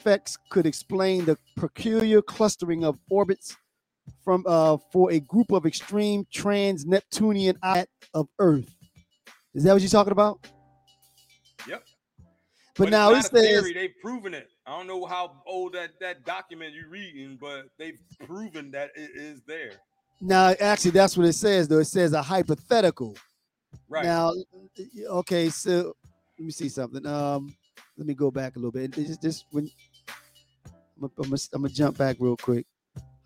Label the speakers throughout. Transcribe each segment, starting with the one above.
Speaker 1: effects could explain the peculiar clustering of orbits from uh, for a group of extreme trans-Neptunian at of Earth. Is that what you're talking about?
Speaker 2: Yep.
Speaker 1: But,
Speaker 2: it's
Speaker 1: now
Speaker 2: not
Speaker 1: it
Speaker 2: a
Speaker 1: says
Speaker 2: theory. They've proven it. I don't know how old that that document you're reading, but they've proven that it is there.
Speaker 1: now actually that's what it says though. It says a hypothetical.
Speaker 2: Right.
Speaker 1: Now, okay, so let me see something. Um, let me go back a little bit. It's just, just when I'm gonna, I'm jump back real quick.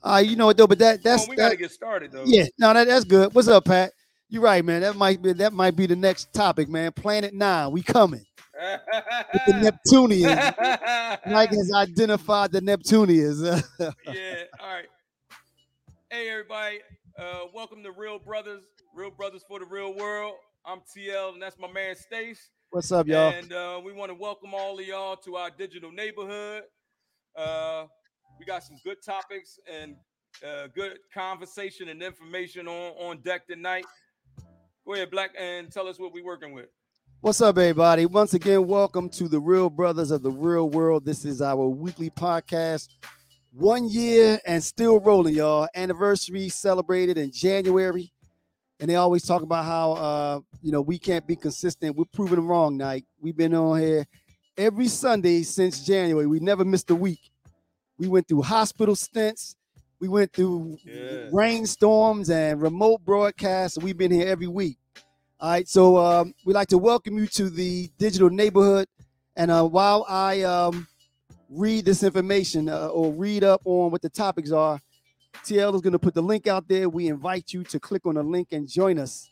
Speaker 1: Uh, you know what though, but that
Speaker 2: Come on,
Speaker 1: that's
Speaker 2: we
Speaker 1: that,
Speaker 2: got to get started though.
Speaker 1: yeah, no, that, that's good. What's up, Pat? You're right, man. That might be that might be the next topic, man. Planet Nine, we coming. The Neptunians. Mike has identified the Neptunians.
Speaker 2: yeah. All right. Hey, everybody. Uh, welcome to Real Brothers, Real Brothers for the Real World. I'm TL, and that's my man Stace.
Speaker 1: What's up, y'all?
Speaker 2: And uh, we want to welcome all of y'all to our digital neighborhood. Uh, we got some good topics and uh, good conversation and information on, on deck tonight. Go ahead, Black, and tell us what we're working with.
Speaker 1: What's up, everybody? Once again, welcome to the Real Brothers of the Real World. This is our weekly podcast. One year and still rolling, y'all. Anniversary celebrated in January. And they always talk about how uh, you know, we can't be consistent. We're proving them wrong, Nike. We've been on here every Sunday since January. We never missed a week. We went through hospital stints. We went through
Speaker 2: Yeah.
Speaker 1: rainstorms and remote broadcasts. We've been here every week. All right, so um, we'd like to welcome you to the digital neighborhood. And uh, while I um, read this information uh, or read up on what the topics are, TL is going to put the link out there. We invite you to click on the link and join us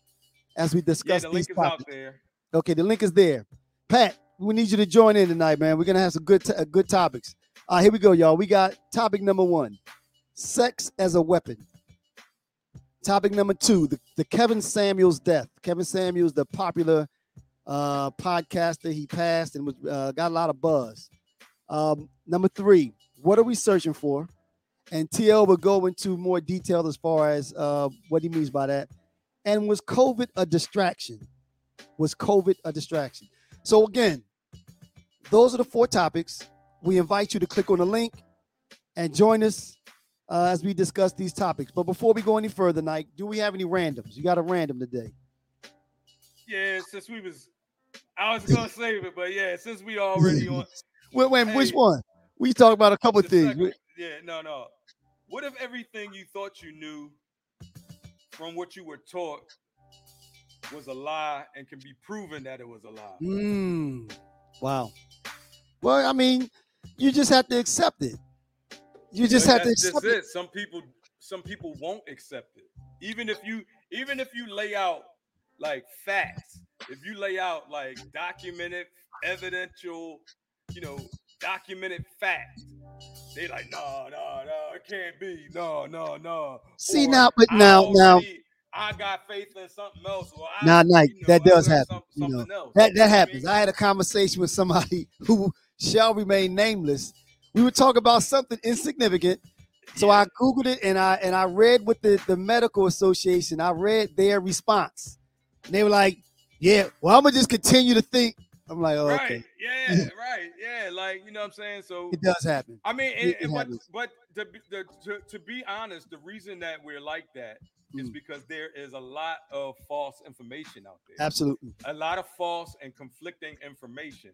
Speaker 1: as we discuss Yeah,
Speaker 2: the
Speaker 1: these
Speaker 2: link
Speaker 1: topics.
Speaker 2: there.
Speaker 1: Okay, the link is there. Pat, we need you to join in tonight, man. We're gonna have some good, uh, good topics. All right, here we go, y'all. We got topic number one: sex as a weapon. Topic number two: the, the Kevin Samuels death. Kevin Samuels, the popular uh, podcaster, he passed and was uh, got a lot of buzz. Um, number three: what are we searching for? And TL will go into more detail as far as uh, what he means by that. And was COVID a distraction? Was COVID a distraction? So again, those are the four topics. We invite you to click on the link and join us uh, as we discuss these topics. But before we go any further, Nike, do we have any randoms? You got a random today.
Speaker 2: Yeah, since we was, I was gonna save it, but yeah, since we already on
Speaker 1: Wait, wait, which one? We talk about a couple things.
Speaker 2: second- yeah, no, no. What if everything you thought you knew from what you were taught was a lie and can be proven that it was a lie?
Speaker 1: Mm, wow. Well, I mean, you just have to accept it. You just
Speaker 2: But
Speaker 1: have to accept it.
Speaker 2: it. Some people, some people won't accept it. Even if you, even if you lay out like facts, if you lay out like documented, evidential, you know, documented facts, they like, no, no, no, it can't be, no, no, no.
Speaker 1: See
Speaker 2: Or,
Speaker 1: now, but now, now,
Speaker 2: I got faith in something else. Or I,
Speaker 1: Nah, Nike,
Speaker 2: you know,
Speaker 1: that does happen,
Speaker 2: some-
Speaker 1: you know.
Speaker 2: else.
Speaker 1: that that
Speaker 2: know what I
Speaker 1: happens. I had a conversation with somebody who shall remain nameless. We would talk about something insignificant. So I googled it and I and I read with the the medical association. I read their response. And they were like, "Yeah, well, I'm gonna just continue to think." I'm like, "Oh,
Speaker 2: right,
Speaker 1: okay,
Speaker 2: yeah, right, yeah, like you know what I'm saying. So
Speaker 1: it does happen."
Speaker 2: I mean, and,
Speaker 1: it
Speaker 2: but but to, be- the, to to be honest, the reason that we're like that is
Speaker 1: Mm.
Speaker 2: because there is a lot of false information out there,
Speaker 1: Absolutely.
Speaker 2: a lot of false and conflicting information,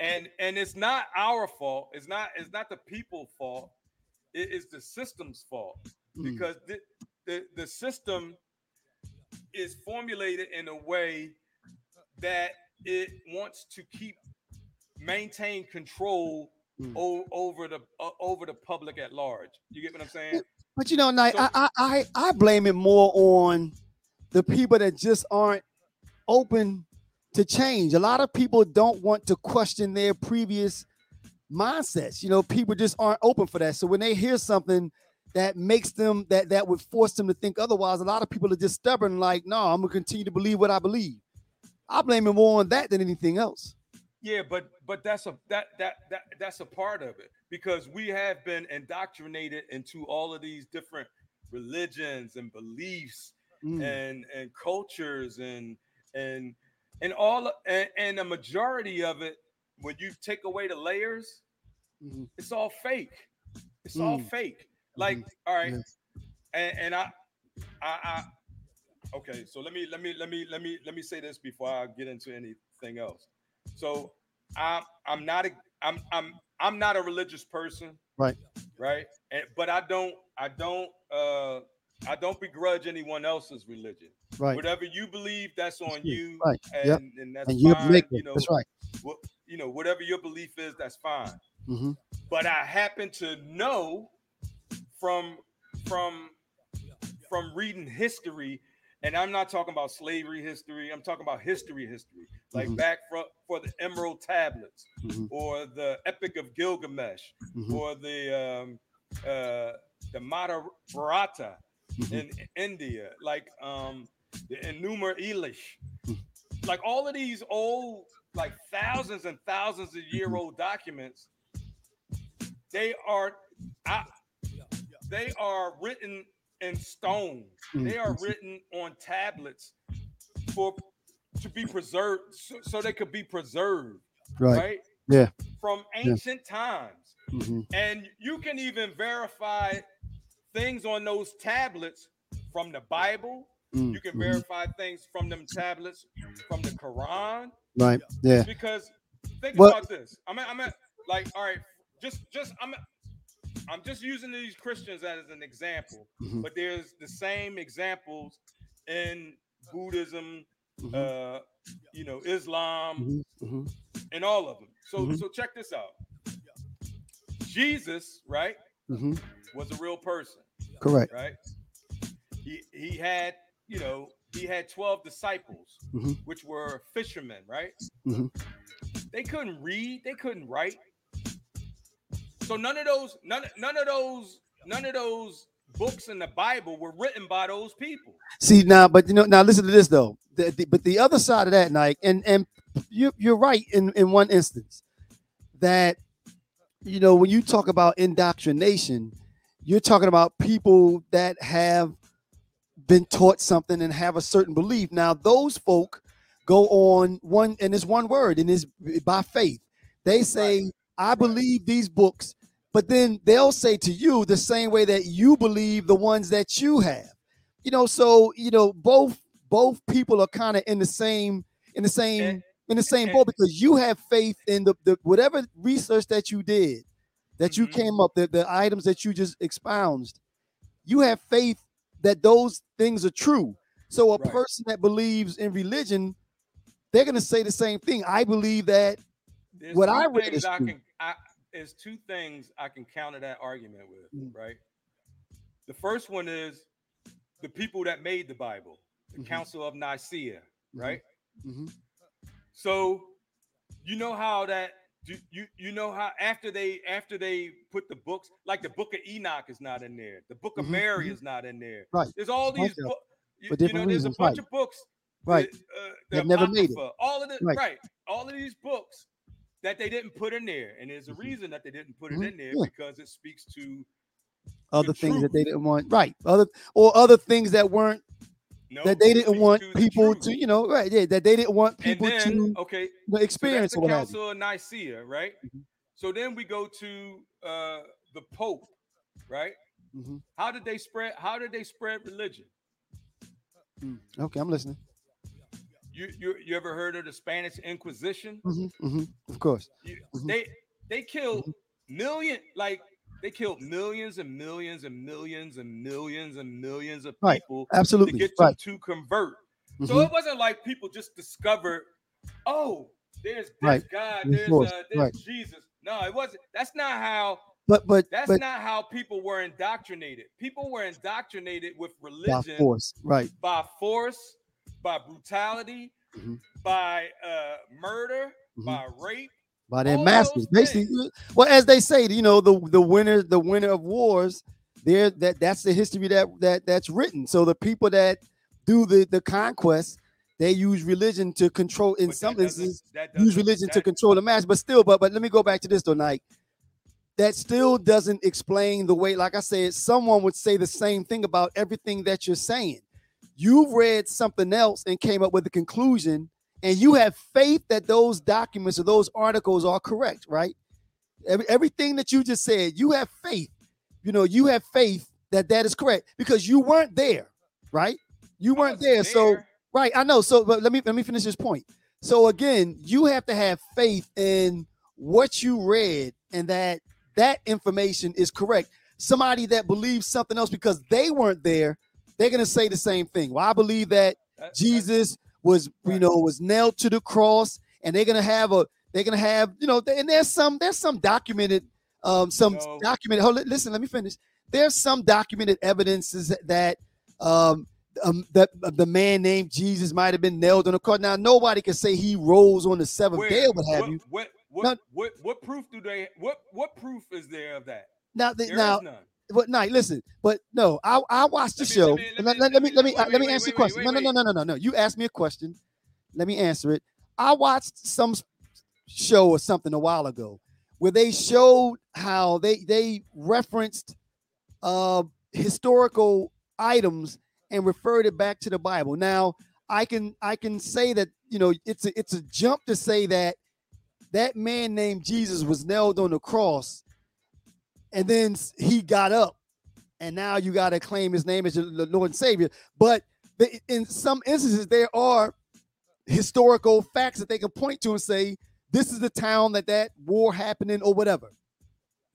Speaker 2: and and it's not our fault. It's not it's not the people's fault. It is the system's fault
Speaker 1: Mm.
Speaker 2: because the, the the system is formulated in a way that it wants to keep maintain control
Speaker 1: Mm.
Speaker 2: o- over the uh, over the public at large. You get what I'm saying?
Speaker 1: But you know, Knight,
Speaker 2: So-
Speaker 1: I, I I I blame it more on the people that just aren't open to change. A lot of people don't want to question their previous mindsets. You know, people just aren't open for that. So when they hear something that makes them that that would force them to think otherwise, a lot of people are just stubborn. Like, no, I'm gonna continue to believe what I believe. I blame it more on that than anything else.
Speaker 2: Yeah, but but that's a that that that that's a part of it because we have been indoctrinated into all of these different religions and beliefs
Speaker 1: Mm.
Speaker 2: and and cultures and and and all and, and a majority of it when you take away the layers
Speaker 1: Mhm.
Speaker 2: it's all fake. It's all
Speaker 1: Mm.
Speaker 2: fake. Like,
Speaker 1: Mhm.
Speaker 2: all right,
Speaker 1: Yes.
Speaker 2: and, and I, I, I, okay. So let me let me let me let me let me say this before I get into anything else. So I'm I'm not a I'm I'm I'm not a religious person.
Speaker 1: Right.
Speaker 2: Right. And but I don't I don't uh I don't begrudge anyone else's religion.
Speaker 1: Right.
Speaker 2: Whatever you believe, that's on
Speaker 1: you.
Speaker 2: you.
Speaker 1: Right.
Speaker 2: And,
Speaker 1: Yep.
Speaker 2: and that's
Speaker 1: And you
Speaker 2: fine.
Speaker 1: make
Speaker 2: you
Speaker 1: it.
Speaker 2: know,
Speaker 1: That's right.
Speaker 2: what, you know, whatever your belief is, that's fine.
Speaker 1: hmm
Speaker 2: But I happen to know from from from reading history, and I'm not talking about slavery history. I'm talking about history history, like
Speaker 1: Mhm.
Speaker 2: back for, for the Emerald Tablets
Speaker 1: Mhm.
Speaker 2: or the Epic of Gilgamesh
Speaker 1: Mhm.
Speaker 2: or the um, uh, the Mahabharata
Speaker 1: Mhm.
Speaker 2: in India, like um, the Enuma Elish, like all of these old, like thousands and thousands of
Speaker 1: Mm-hmm.
Speaker 2: year old documents, they are, I, they are written in stone. They are written on tablets for to be preserved, so, so they could be preserved,
Speaker 1: Right.
Speaker 2: right?
Speaker 1: Yeah.
Speaker 2: From ancient times.
Speaker 1: hmm
Speaker 2: And you can even verify things on those tablets from the Bible. You can
Speaker 1: Mhm.
Speaker 2: verify things from them tablets from the Quran.
Speaker 1: Right. Yeah.
Speaker 2: Because think
Speaker 1: Well-
Speaker 2: about this. I'm at, I'm at like, all right, just just I'm I'm just using these Christians as an example,
Speaker 1: Mhm.
Speaker 2: but there's the same examples in Buddhism,
Speaker 1: Mhm.
Speaker 2: uh, you know, Islam,
Speaker 1: Mhm. Mhm.
Speaker 2: and all of them. So
Speaker 1: Mhm.
Speaker 2: so check this out. Jesus, right, was a real person,
Speaker 1: Correct.
Speaker 2: right? He he had, you know, he had 12 disciples,
Speaker 1: Mhm.
Speaker 2: which were fishermen, right?
Speaker 1: Mhm.
Speaker 2: They couldn't read, they couldn't write. So none of those, none, none of those, none of those books in the Bible were written by those people.
Speaker 1: See now, but you know, now listen to this though. The, the- but the other side of that, Nike, and and you you're right in in one instance that you know when you talk about indoctrination, you're talking about people that have been taught something and have a certain belief. Now those folk go on one and it's one word and is by faith. They say, "I believe these books." But then they'll say to you the same way that you believe the ones that you have you know so you know both both people are kind of in the same in the same
Speaker 2: And-
Speaker 1: in the same
Speaker 2: and-
Speaker 1: boat because you have faith in the, the whatever research that you did that you
Speaker 2: Mhm.
Speaker 1: came up the, the items that you just expounded you have faith that those things are true so a
Speaker 2: Right.
Speaker 1: person that believes in religion they're going to say the same thing i believe that
Speaker 2: There's
Speaker 1: What I read is
Speaker 2: I
Speaker 1: true.
Speaker 2: can I there's two things I can counter that argument with,
Speaker 1: Mm.
Speaker 2: right? The first one is the people that made the Bible, the
Speaker 1: Mhm.
Speaker 2: Council of Nicaea, right?
Speaker 1: Mhm.
Speaker 2: So you know how that you, you you know how after they after they put the books like the book of Enoch is not in there, the book of
Speaker 1: Mhm,
Speaker 2: Mary
Speaker 1: mhm.
Speaker 2: is not in there.
Speaker 1: Right.
Speaker 2: There's all these books. You, you know, there's
Speaker 1: reasons,
Speaker 2: a bunch
Speaker 1: right.
Speaker 2: of books
Speaker 1: Right.
Speaker 2: that, uh,
Speaker 1: That never made it.
Speaker 2: All of the
Speaker 1: Right.
Speaker 2: right. all of these books that they didn't put in there, and there's a
Speaker 1: Mhm.
Speaker 2: reason that they didn't put it
Speaker 1: Mhm,
Speaker 2: in there
Speaker 1: yeah.
Speaker 2: because it speaks to
Speaker 1: other
Speaker 2: the
Speaker 1: things that they didn't want right other or other things that weren't
Speaker 2: no
Speaker 1: that they didn't want people to, you know, right? Yeah, that they didn't want people
Speaker 2: then,
Speaker 1: to
Speaker 2: okay, so
Speaker 1: experience
Speaker 2: the
Speaker 1: what have you.
Speaker 2: Council of Nicaea, right?
Speaker 1: Mhm.
Speaker 2: So then we go to uh, the Pope, right?
Speaker 1: Mhm.
Speaker 2: How did they spread? How did they spread religion?
Speaker 1: Mm. Okay, I'm listening.
Speaker 2: You you you ever heard of the Spanish Inquisition?
Speaker 1: hmm hmm Of course.
Speaker 2: You,
Speaker 1: Mhm.
Speaker 2: They they killed million like they killed millions and millions and millions and millions and millions of
Speaker 1: Right.
Speaker 2: people to
Speaker 1: Absolutely.
Speaker 2: get them
Speaker 1: Right.
Speaker 2: to convert. So
Speaker 1: Mhm.
Speaker 2: it wasn't like people just discovered, oh, there's this
Speaker 1: Right.
Speaker 2: God, there's uh, there's
Speaker 1: Right.
Speaker 2: Jesus. No, it wasn't. That's not how.
Speaker 1: But but
Speaker 2: That's
Speaker 1: but
Speaker 2: not how people were indoctrinated. People were indoctrinated with religion by
Speaker 1: force. Right.
Speaker 2: by force, by brutality,
Speaker 1: Mhm.
Speaker 2: by uh, murder,
Speaker 1: Mhm.
Speaker 2: by rape.
Speaker 1: By their
Speaker 2: all
Speaker 1: masters. Basically, well, as they say, you know, the the winner, the winner of wars, there that that's the history that that that's written. So the people that do the the conquest, they use religion to control in
Speaker 2: but
Speaker 1: some instances use religion to control the mass. But still, but but let me go back to this though, Nike. That still doesn't explain the way, like I said, someone would say the same thing about everything that you're saying. You've read something else and came up with a conclusion, and you have faith that those documents or those articles are correct, right? Every, everything that you just said, you have faith. You know, you have faith that that is correct because you weren't there, right? You weren't
Speaker 2: wasn't
Speaker 1: there. So, right, I know. So, but let me let me finish this point. So again, you have to have faith in what you read and that that information is correct. Somebody that believes something else because they weren't there, they're gonna say the same thing. Well, I believe that Jesus was, you know, was nailed to the cross, and they're gonna have a, they're gonna have, you know, and there's some, there's some documented, um, some
Speaker 2: No.
Speaker 1: documented. Hold, listen, let me finish. There's some documented evidences that, um, um, that uh, the man named Jesus might have been nailed on a cross. Now, nobody can say he rose on the seventh
Speaker 2: Where?
Speaker 1: day, or what have
Speaker 2: what,
Speaker 1: you.
Speaker 2: What what, what what proof do they what what proof is there of that?
Speaker 1: Now, the, now,
Speaker 2: none.
Speaker 1: But night, listen, but no, I I watched the show.
Speaker 2: let me-
Speaker 1: Let,
Speaker 2: me-
Speaker 1: let, me let me
Speaker 2: wait,
Speaker 1: let me
Speaker 2: wait,
Speaker 1: answer your question. no, no, no, no, no, no, no. You asked me a question. Let me answer it. I watched some show or something a while ago where they showed how they they referenced uh historical items and referred it back to the Bible. Now, I can I can say that, you know, it's a it's a jump to say that that man named Jesus was nailed on the cross and then he got up and now you got to claim his name as your L- Lord and Savior. But the, in some instances, there are historical facts that they can point to and say, this is the town that that war happened in or whatever.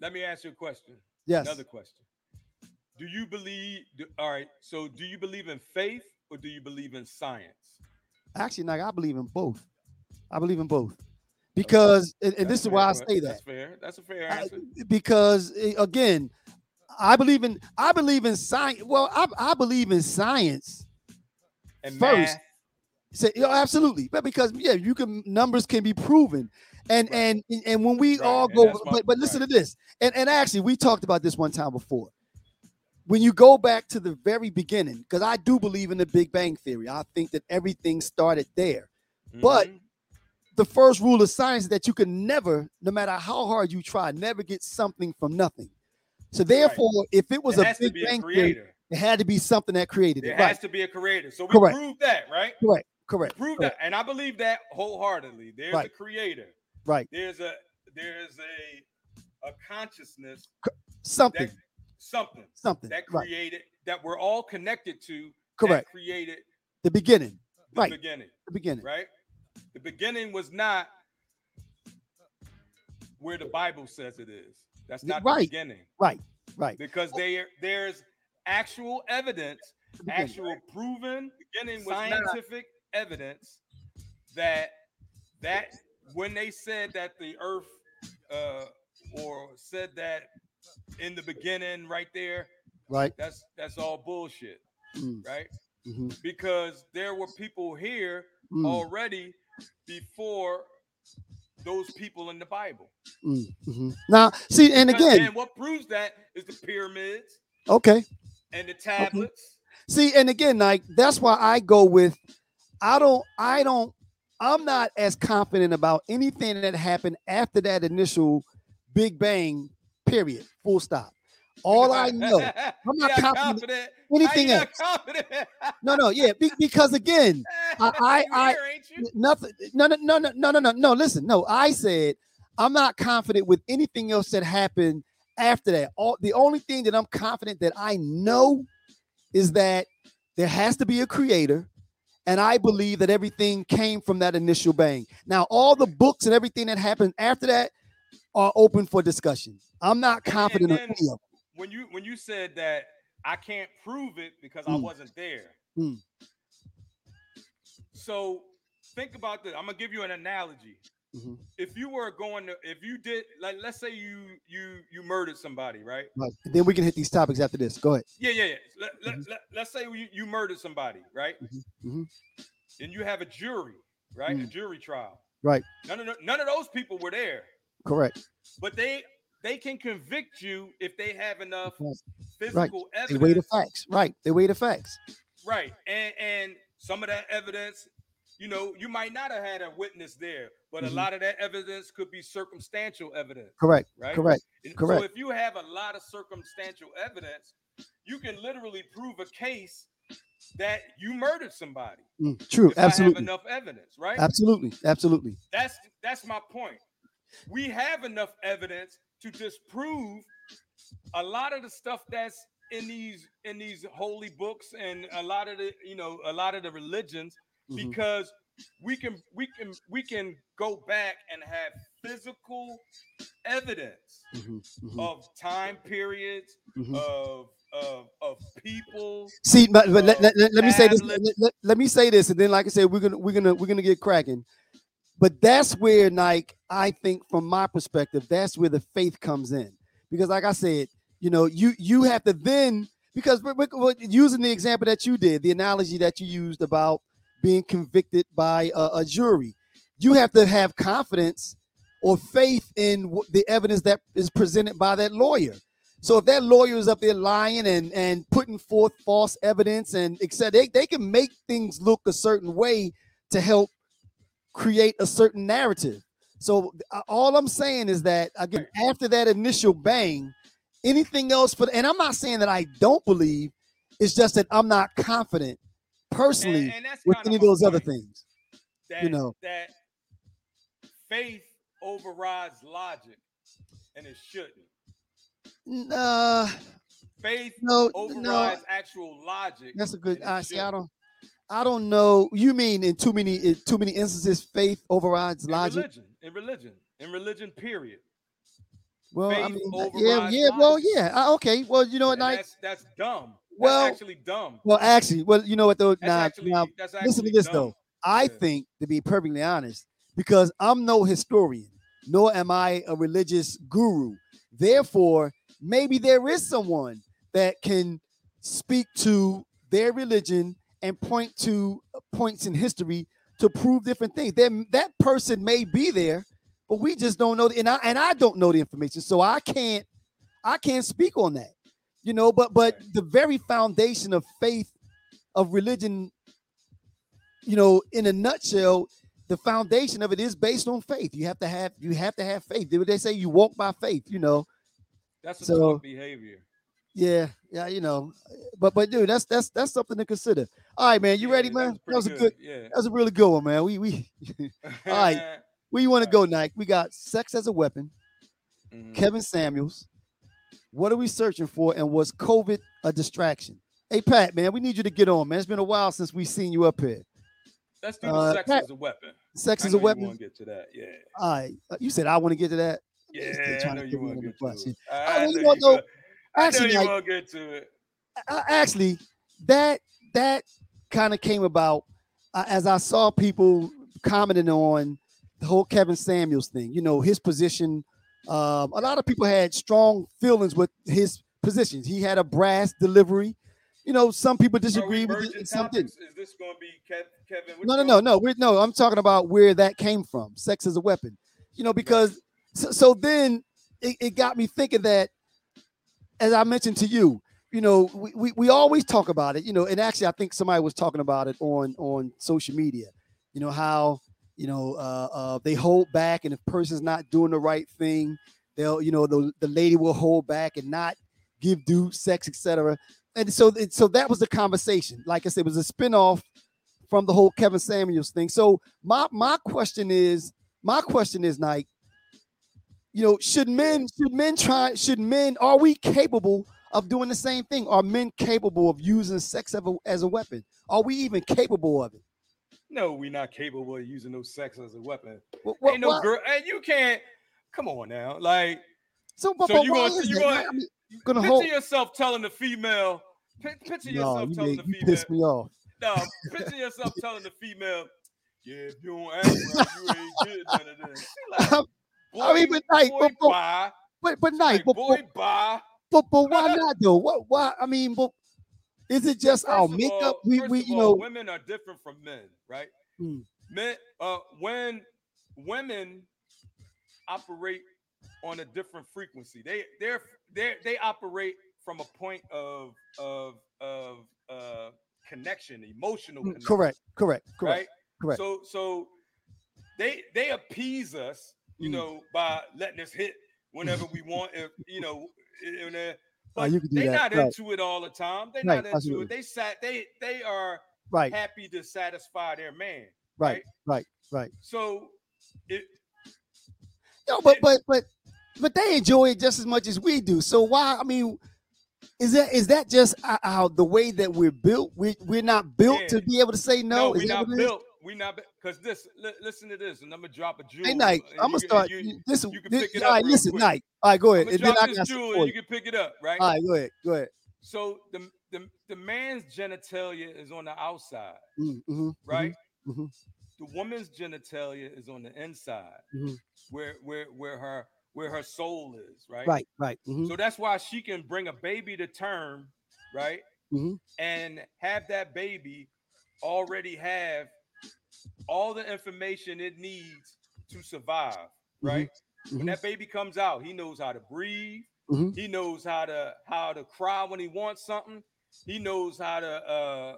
Speaker 2: Let me ask you a question.
Speaker 1: Yes.
Speaker 2: Another question. Do you believe do, all right, so do you believe in faith or do you believe in science?
Speaker 1: Actually, like I believe in both. I believe in both. Because, and, and this is why I say
Speaker 2: That's fair. That's a fair
Speaker 1: I-
Speaker 2: answer.
Speaker 1: because eh, again, I believe in I believe in science. Well, I, I believe in science
Speaker 2: and
Speaker 1: first, Say, you know, absolutely, but because yeah, you can numbers can be proven, and
Speaker 2: Right.
Speaker 1: and and- when we
Speaker 2: Right,
Speaker 1: all go,
Speaker 2: my-
Speaker 1: but but listen
Speaker 2: right.
Speaker 1: to this, and and actually we talked about this one time before. When you go back to the very beginning, because I do believe in the Big Bang theory, I think that everything started there. but-
Speaker 2: Mhm.
Speaker 1: The first rule of science is that you can never, no matter how hard you try, never get something from nothing. So therefore, if it was
Speaker 2: There
Speaker 1: a Big Bang
Speaker 2: creator.
Speaker 1: it had to be something that created
Speaker 2: There
Speaker 1: it.
Speaker 2: has
Speaker 1: Right?
Speaker 2: to be a creator. So we
Speaker 1: Correct.
Speaker 2: proved that, right?
Speaker 1: Correct. Correct.
Speaker 2: Prove
Speaker 1: correct,
Speaker 2: that, and I believe that wholeheartedly. There's
Speaker 1: Right.
Speaker 2: a creator.
Speaker 1: Right.
Speaker 2: There's a there's a a consciousness
Speaker 1: Something.
Speaker 2: that something
Speaker 1: something.
Speaker 2: that
Speaker 1: right.
Speaker 2: created that we're all connected to.
Speaker 1: Correct.
Speaker 2: That created
Speaker 1: The beginning.
Speaker 2: the
Speaker 1: Right.
Speaker 2: beginning.
Speaker 1: The beginning.
Speaker 2: Right. The beginning was not where the Bible says it is. That's not
Speaker 1: right.
Speaker 2: the beginning
Speaker 1: Right. Right.
Speaker 2: because they there's actual evidence actual proven
Speaker 3: Beginning was not
Speaker 2: scientific evidence that that when they said that the earth uh or said that in the beginning right there
Speaker 1: Right.
Speaker 2: that's that's all bullshit
Speaker 1: Mm,
Speaker 2: right
Speaker 1: mhm,
Speaker 2: because there were people here
Speaker 1: mm,
Speaker 2: already before those people in the bible
Speaker 1: mm, mhm. Now, see, and again,
Speaker 2: and what proves that is the pyramids
Speaker 1: okay.
Speaker 2: and the tablets
Speaker 1: See, and again, like that's why I go with I don't, I don't, I'm not as confident about anything that happened after that initial Big Bang period. Full stop. All I know, I'm not
Speaker 2: You're
Speaker 1: confident anything else.
Speaker 2: confident?
Speaker 1: No, no, yeah, be, because again, I- I- I-
Speaker 2: here, ain't you?
Speaker 1: nothing. No, no, no, no, no, no, no, no. Listen, no. I said I'm not confident with anything else that happened after that. All the only thing that I'm confident that I know is that there has to be a creator, and I believe that everything came from that initial bang. Now, all the books and everything that happened after that are open for discussion. I'm not confident of any of them.
Speaker 2: When you when you said that I can't prove it because I
Speaker 1: Mm.
Speaker 2: wasn't there.
Speaker 1: Mm.
Speaker 2: So think about this. I'm gonna give you an analogy.
Speaker 1: Mhm.
Speaker 2: If you were going to, if you did, like, let's say you you you murdered somebody, right?
Speaker 1: Right. Then we can hit these topics after this. Go ahead.
Speaker 2: Yeah, yeah, yeah. Let, let,
Speaker 1: Mhm.
Speaker 2: let, let's say you, you murdered somebody, right?
Speaker 1: mhm.
Speaker 2: And you have a jury, right? A
Speaker 1: Mm.
Speaker 2: jury trial.
Speaker 1: Right.
Speaker 2: None of the, none of those people were there,
Speaker 1: Correct.
Speaker 2: but they they can convict you if they have enough
Speaker 1: Right.
Speaker 2: physical
Speaker 1: They weigh the
Speaker 2: evidence
Speaker 1: facts. Right. They weigh the facts.
Speaker 2: Right. And and some of that evidence, you know, you might not have had a witness there, but
Speaker 1: Mhm.
Speaker 2: a lot of that evidence could be circumstantial evidence,
Speaker 1: Correct.
Speaker 2: right?
Speaker 1: Correct.
Speaker 2: And
Speaker 1: correct.
Speaker 2: So if you have a lot of circumstantial evidence, you can literally prove a case that you murdered somebody.
Speaker 1: Mm, true.
Speaker 2: If I have
Speaker 1: Absolutely.
Speaker 2: enough evidence, right?
Speaker 1: Absolutely. Absolutely.
Speaker 2: That's that's my point. we have enough evidence to disprove a lot of the stuff that's in these in these holy books and a lot of the you know a lot of the religions
Speaker 1: Mhm.
Speaker 2: because we can we can we can go back and have physical evidence
Speaker 1: Mhm, mhm,
Speaker 2: of time periods
Speaker 1: mhm.
Speaker 2: of of of people
Speaker 1: See, but, but let, let, let- let me say this. Let, let- let me say this, and then, like I said, we're gonna we're gonna we're gonna get cracking. But that's where, like, I think from my perspective, that's where the faith comes in, because, like I said, you know, you you have to then because we're, we're- using the example that you did, the analogy that you used about being convicted by a, a jury, you have to have confidence or faith in wh- the evidence that is presented by that lawyer. So if that lawyer is up there lying and and putting forth false evidence and etc., they, they can make things look a certain way to help create a certain narrative. So uh, all I'm saying is that again, after that initial bang, anything else for and I'm not saying that I don't believe, it's just that I'm not confident personally
Speaker 2: and, and
Speaker 1: with any of those other things.
Speaker 2: that,
Speaker 1: know.
Speaker 2: that faith overrides logic and it shouldn't
Speaker 1: N- Uh,
Speaker 2: faith
Speaker 1: no, no,
Speaker 2: overrides actual logic
Speaker 1: that's a good. I see. I don't. I don't know. You mean in too many in too many instances, faith overrides
Speaker 2: in
Speaker 1: logic?
Speaker 2: religion in religion in religion period
Speaker 1: Well, I mean, yeah, yeah. Well, yeah. uh, okay. Well, you know what, Nike?
Speaker 2: that's that's dumb
Speaker 1: Well-
Speaker 2: that's actually dumb
Speaker 1: Well, actually, well, you know what though?
Speaker 2: that's
Speaker 1: Now,
Speaker 2: actually
Speaker 1: now, listen to this
Speaker 2: dumb.
Speaker 1: though. I
Speaker 2: Yeah.
Speaker 1: think, to be perfectly honest, because I'm no historian, nor am I a religious guru. Therefore, maybe there is someone that can speak to their religion and point to points in history to prove different things. Then that person may be there, but we just don't know. The, and I and I don't know the information, so I can't I can't speak on that. You know, but but the very foundation of faith of religion you know, in a nutshell, the foundation of it is based on faith. You have to have you have to have faith. They say you walk by faith, you know.
Speaker 2: that's a
Speaker 1: So-
Speaker 2: behavior
Speaker 1: Yeah, yeah, you know. But but dude, that's that's that's something to consider. All right, man. You
Speaker 2: Yeah,
Speaker 1: ready,
Speaker 2: that
Speaker 1: man? That was a good
Speaker 2: yeah
Speaker 1: that was a really good one, man. We we right. where you want to go, Nike? We got sex as a weapon,
Speaker 2: Mhm.
Speaker 1: Kevin Samuels. What are we searching for? And was COVID a distraction? Hey Pat, man, we need you to get on, man. It's been a while since we've seen you up here.
Speaker 2: let's do
Speaker 1: Uh,
Speaker 2: sex
Speaker 1: Pat-
Speaker 2: as a weapon
Speaker 1: Sex
Speaker 2: I
Speaker 1: is a weapon.
Speaker 2: wanna get to that yeah
Speaker 1: All right. Uh, You said I want to get to that.
Speaker 2: yeah I know
Speaker 1: to
Speaker 2: you want to get to it. I know
Speaker 1: you
Speaker 2: you
Speaker 1: know,
Speaker 2: go- I know
Speaker 1: Actually,
Speaker 2: you
Speaker 1: like,
Speaker 2: want to get to it
Speaker 1: actually that that kind of came about uh, as I saw people commenting on the whole Kevin Samuels thing. You know, his position. Um, a lot of people had strong feelings with his positions. He had a brass delivery. You know, some people disagree with it,
Speaker 2: merging
Speaker 1: and some didn't.
Speaker 2: Is this going to be Kevin?
Speaker 1: No, no, no, no. We're, no, I'm talking about where that came from. Sex as a weapon. You know, because so, so then it, it got me thinking that, as I mentioned to you, you know, we, we, we always talk about it, you know, and actually I think somebody was talking about it on on social media, you know, how, you know, uh, uh, they hold back and if person's not doing the right thing, they'll, you know, the, the lady will hold back and not give due sex, etc. And so, it, so that was the conversation. Like I said, it was a spinoff from the whole Kevin Samuels thing. So my my question is, my question is, like, you know, should men should men try should men are we capable of doing the same thing? Are men capable of using sex as a, as a weapon? Are we even capable of it?
Speaker 2: No, we're not capable of using no sex as a weapon.
Speaker 1: What,
Speaker 2: Ain't no
Speaker 1: why-
Speaker 2: girl, and you can't. Come on now, like
Speaker 1: So, but,
Speaker 2: so
Speaker 1: but
Speaker 2: you
Speaker 1: why
Speaker 2: gonna- you gonna-
Speaker 1: I mean, gonna
Speaker 2: picture
Speaker 1: hold.
Speaker 2: yourself telling the female. Picture
Speaker 1: No,
Speaker 2: yourself
Speaker 1: you,
Speaker 2: telling
Speaker 1: made,
Speaker 2: the
Speaker 1: you
Speaker 2: female.
Speaker 1: pissed me off.
Speaker 2: No, picture yourself telling the female. Yeah, if you don't act right, you ain't getting none of this. Like, boy,
Speaker 1: I mean, but like,
Speaker 2: boy,
Speaker 1: but- but-
Speaker 2: bye.
Speaker 1: But but Nike,
Speaker 2: like,
Speaker 1: but,
Speaker 2: boy,
Speaker 1: but,
Speaker 2: bye.
Speaker 1: But but why not though? What why? I mean, but is it just our
Speaker 2: First of
Speaker 1: makeup?
Speaker 2: all-
Speaker 1: we we you
Speaker 2: all,
Speaker 1: know
Speaker 2: women are different from men, right?
Speaker 1: Hmm.
Speaker 2: Men, uh, when women operate on a different frequency, they they're they they operate from a point of of of uh connection, emotional
Speaker 1: mm,
Speaker 2: connection,
Speaker 1: correct, correct, correct.
Speaker 2: right?
Speaker 1: correct.
Speaker 2: So so they they appease us, you
Speaker 1: Mm.
Speaker 2: know, by letting us hit whenever we want, if you know,
Speaker 1: Oh,
Speaker 2: but
Speaker 1: you can do
Speaker 2: they
Speaker 1: that,
Speaker 2: not
Speaker 1: right.
Speaker 2: into it all the time. They're
Speaker 1: Right,
Speaker 2: not into
Speaker 1: absolutely.
Speaker 2: it. They sat. They they are
Speaker 1: Right,
Speaker 2: happy to satisfy their man.
Speaker 1: right, right, right.
Speaker 2: So it
Speaker 1: No, but but but but they enjoy it just as much as we do. So why? I mean, is that is that just how the way that we're built? We we're not built
Speaker 2: Yeah.
Speaker 1: to be able to say no.
Speaker 2: No,
Speaker 1: Is
Speaker 2: we
Speaker 1: that
Speaker 2: not
Speaker 1: it
Speaker 2: built. We not because this. Li- listen to this, and I'm gonna drop a jewel.
Speaker 1: Hey, Nike, I'm gonna start.
Speaker 2: You,
Speaker 1: you- this,
Speaker 2: you can
Speaker 1: this,
Speaker 2: it up
Speaker 1: right,
Speaker 2: real
Speaker 1: listen,
Speaker 2: quick.
Speaker 1: Nike. All right, go ahead.
Speaker 2: I'm
Speaker 1: And
Speaker 2: drop
Speaker 1: I
Speaker 2: this
Speaker 1: some
Speaker 2: jewel, and
Speaker 1: you.
Speaker 2: can pick it up, right?
Speaker 1: All right, go ahead. Go ahead.
Speaker 2: So the, the the man's genitalia is on the outside,
Speaker 1: Mm, mhm,
Speaker 2: right?
Speaker 1: mhm.
Speaker 2: The woman's genitalia is on the inside,
Speaker 1: Mhm.
Speaker 2: where where where her where her soul is, right?
Speaker 1: Right, right. mhm,
Speaker 2: So that's why she can bring a baby to term, right?
Speaker 1: mhm.
Speaker 2: And have that baby already have all the information it needs to survive, right? When
Speaker 1: mhm.
Speaker 2: that baby comes out, he knows how to breathe.
Speaker 1: Mhm.
Speaker 2: He knows how to how to cry when he wants something. He knows how to uh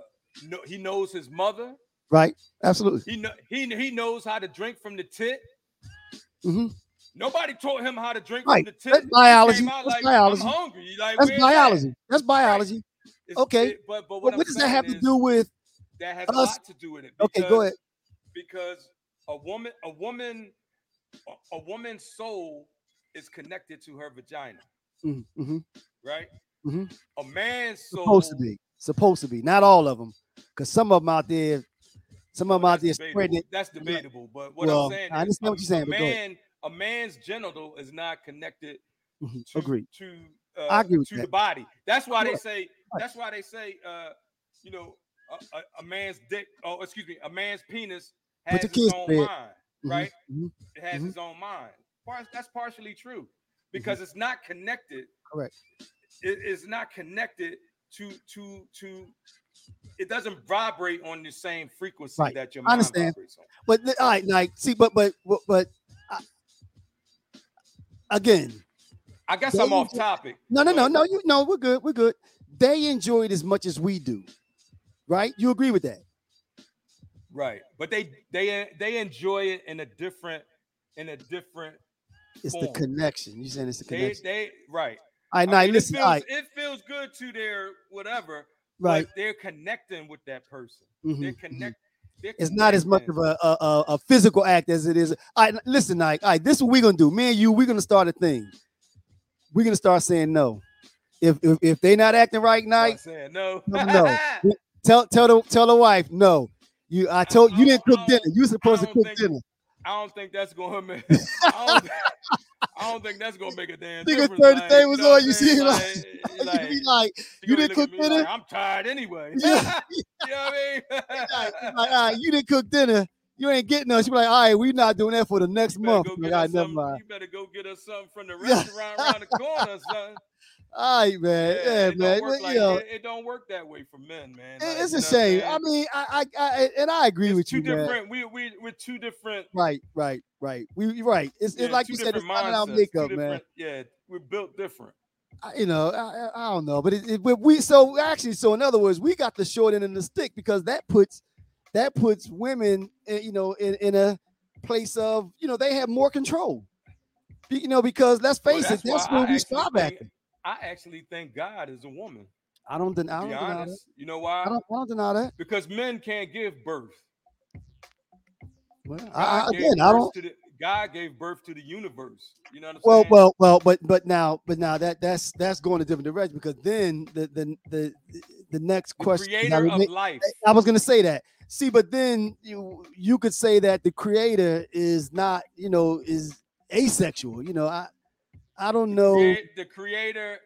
Speaker 2: know, he knows his mother.
Speaker 1: Right, absolutely.
Speaker 2: He know he he knows how to drink from the tit.
Speaker 1: Mhm.
Speaker 2: Nobody taught him how to drink
Speaker 1: Right,
Speaker 2: from the tit.
Speaker 1: that's biology, that's
Speaker 2: like,
Speaker 1: biology.
Speaker 2: Like,
Speaker 1: That's
Speaker 2: where's that?
Speaker 1: biology. That's biology. Okay,
Speaker 2: it- but but what,
Speaker 1: what does that have to do with?
Speaker 2: that has
Speaker 1: us?
Speaker 2: a lot to do with it.
Speaker 1: Okay, go ahead.
Speaker 2: Because a woman, a woman, a, woman's soul is connected to her vagina,
Speaker 1: Mm, mhm.
Speaker 2: right?
Speaker 1: Mhm.
Speaker 2: A man's soul
Speaker 1: Supposed to be. Supposed to be. Not all of them, because some of them out there, some of them
Speaker 2: Well,
Speaker 1: out there
Speaker 2: that's debatable.
Speaker 1: spreading it.
Speaker 2: That's debatable. But what
Speaker 1: Well,
Speaker 2: I'm saying,
Speaker 1: I understand
Speaker 2: a,
Speaker 1: what you're saying,
Speaker 2: A man, a man's genital is not connected
Speaker 1: Mhm,
Speaker 2: to
Speaker 1: Agreed.
Speaker 2: to uh,
Speaker 1: I agree with
Speaker 2: to
Speaker 1: that.
Speaker 2: the body. That's why they say. That's why they say. Uh, you know, a, a, a man's dick. Oh, excuse me, a man's penis has its own
Speaker 1: bed.
Speaker 2: mind,
Speaker 1: Mhm,
Speaker 2: right?
Speaker 1: mhm.
Speaker 2: It has
Speaker 1: Mhm.
Speaker 2: its own mind. That's partially true because it's not connected.
Speaker 1: Mm-hmm. Correct.
Speaker 2: It is not connected to to to. It doesn't vibrate on the same frequency
Speaker 1: Right.
Speaker 2: that your
Speaker 1: I
Speaker 2: mind
Speaker 1: understand.
Speaker 2: vibrates on.
Speaker 1: But all right, like, see, but but but, but I, again,
Speaker 2: I guess I'm off topic.
Speaker 1: no, no, no, no, you no, we're good, we're good. They enjoy it as much as we do, right? You agree with that?
Speaker 2: Right, but they they they enjoy it in a different in a different.
Speaker 1: It's the connection. You saying it's the connection?
Speaker 2: they right.
Speaker 1: all right,
Speaker 2: I
Speaker 1: now
Speaker 2: mean,
Speaker 1: listen,
Speaker 2: it feels
Speaker 1: right,
Speaker 2: it feels good to their whatever.
Speaker 1: right.
Speaker 2: They're connecting with that person.
Speaker 1: mhm,
Speaker 2: They're
Speaker 1: mhm.
Speaker 2: connect. they're
Speaker 1: It's not as much of a, a, a, physical act as it is. All right, listen, Nike. All right, this is what we're gonna do. Me and you, we're gonna start a thing. We're gonna start saying no. If if, if they not acting right, Nike,
Speaker 2: saying no.
Speaker 1: No, no. tell tell the tell the wife no. You I told you didn't cook dinner. You supposed to cook
Speaker 2: think-
Speaker 1: dinner.
Speaker 2: I don't think that's gonna make. I don't, I don't think that's gonna make a damn
Speaker 1: Nigga
Speaker 2: difference.
Speaker 1: turn the
Speaker 2: like,
Speaker 1: tables
Speaker 2: know
Speaker 1: on, you see,
Speaker 2: like,
Speaker 1: You
Speaker 2: like,
Speaker 1: be like, you didn't cook dinner.
Speaker 2: like, I'm tired anyway.
Speaker 1: Yeah.
Speaker 2: you know what I mean?
Speaker 1: like, like, all right, you didn't cook dinner. You ain't getting us. You be like, all right, we not doing that for the next
Speaker 2: You
Speaker 1: month. Like, right, never mind.
Speaker 2: You better go get us something from the restaurant around the corner, son.
Speaker 1: All right, man. Yeah,
Speaker 2: it
Speaker 1: man.
Speaker 2: Don't work
Speaker 1: You know,
Speaker 2: it, it don't work that way for men, man. Like,
Speaker 1: it's a shame. I mean, I, I, I, and I agree
Speaker 2: it's
Speaker 1: with
Speaker 2: two
Speaker 1: you, man.
Speaker 2: different. We we we're two different.
Speaker 1: Right, right, right. We right. It's,
Speaker 2: yeah,
Speaker 1: it's like you said. It's not in our makeup, man.
Speaker 2: Yeah, we're built different.
Speaker 1: I- you know, I, I- don't know, but it, it, we so actually, so in other words, we got the short end of the stick because that puts that puts women, eh, you know, in, in a place of you know they have more control. You know, because let's face
Speaker 2: that's
Speaker 1: it, that's
Speaker 2: I
Speaker 1: where we
Speaker 2: think-
Speaker 1: at.
Speaker 2: I actually think God is a woman.
Speaker 1: I don't, den- I don't deny that.
Speaker 2: you know why?
Speaker 1: I don't, I don't deny that.
Speaker 2: because men can't give birth.
Speaker 1: Well,
Speaker 2: God
Speaker 1: I, again, I don't.
Speaker 2: The, God gave birth to the universe. You know what I'm
Speaker 1: Well,
Speaker 2: saying?
Speaker 1: well, well, well, but but now, but now that that's that's going a different direction because then the the the the next
Speaker 2: the
Speaker 1: question.
Speaker 2: creator
Speaker 1: now,
Speaker 2: of life.
Speaker 1: I was going to say that. See, but then you you could say that the creator is not, you know, is asexual. You know, I I don't know.
Speaker 2: The creator,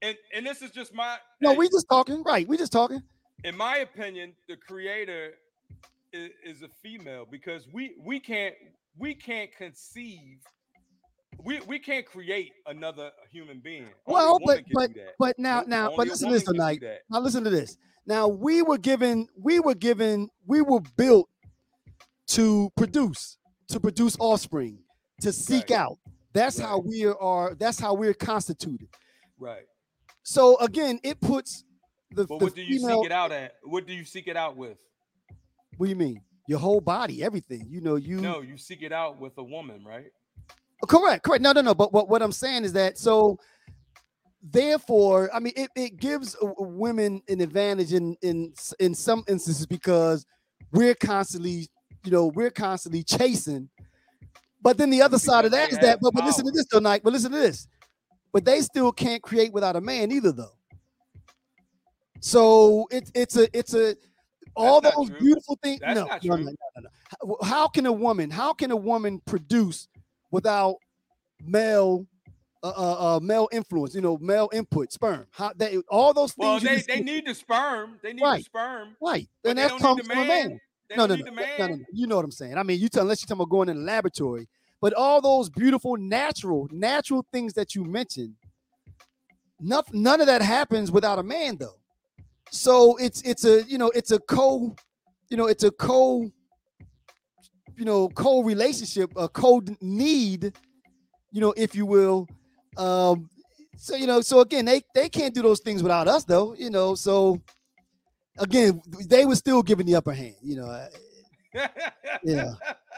Speaker 2: and and this is just my.
Speaker 1: No, we just talking, right? We just talking.
Speaker 2: in my opinion, the creator is, is a female because we we can't we can't conceive. We, we can't create another human being.
Speaker 1: Well, but but but now now,
Speaker 2: only
Speaker 1: but listen to this tonight. Now listen to this. Now we were given, we were given, we were built to produce, to produce offspring, to seek
Speaker 2: Right.
Speaker 1: out. That's how we are. That's how we're constituted.
Speaker 2: Right.
Speaker 1: So again, it puts the,
Speaker 2: But
Speaker 1: the
Speaker 2: what do you
Speaker 1: female.
Speaker 2: seek it out at? What do you seek it out with?
Speaker 1: What do you mean? Your whole body, everything. You know, you
Speaker 2: No, you seek it out with a woman, right?
Speaker 1: correct, correct. No, no, no. But what, what I'm saying is that so therefore, I mean, it, it gives uh, women an advantage in in in some instances because we're constantly, you know, we're constantly chasing. But then the other side of that is that. But, but listen to this though, Nike. But listen to this. But they still can't create without a man either, though. So it's it's a it's a all
Speaker 2: That's
Speaker 1: those beautiful things.
Speaker 2: That's
Speaker 1: no, no, no, no, no. How- can a woman? How can a woman produce without male? Uh, uh, uh, male influence, you know, male input, sperm. How they all those things.
Speaker 2: Well, they, they need the sperm. They need
Speaker 1: Right.
Speaker 2: the sperm.
Speaker 1: right, and that comes
Speaker 2: need the
Speaker 1: from a
Speaker 2: man.
Speaker 1: Man.
Speaker 2: They
Speaker 1: no, no, no, no, no, no, no. You know what I'm saying. I mean, you tell unless you're talking about going in the laboratory, but all those beautiful natural, natural things that you mentioned, none, none of that happens without a man, though. So it's it's a you know it's a co, you know it's a co, you know co relationship, a co need, you know if you will. Um, so you know so again they they can't do those things without us though, you know. So again they were still giving the upper hand, you know. uh, Yeah.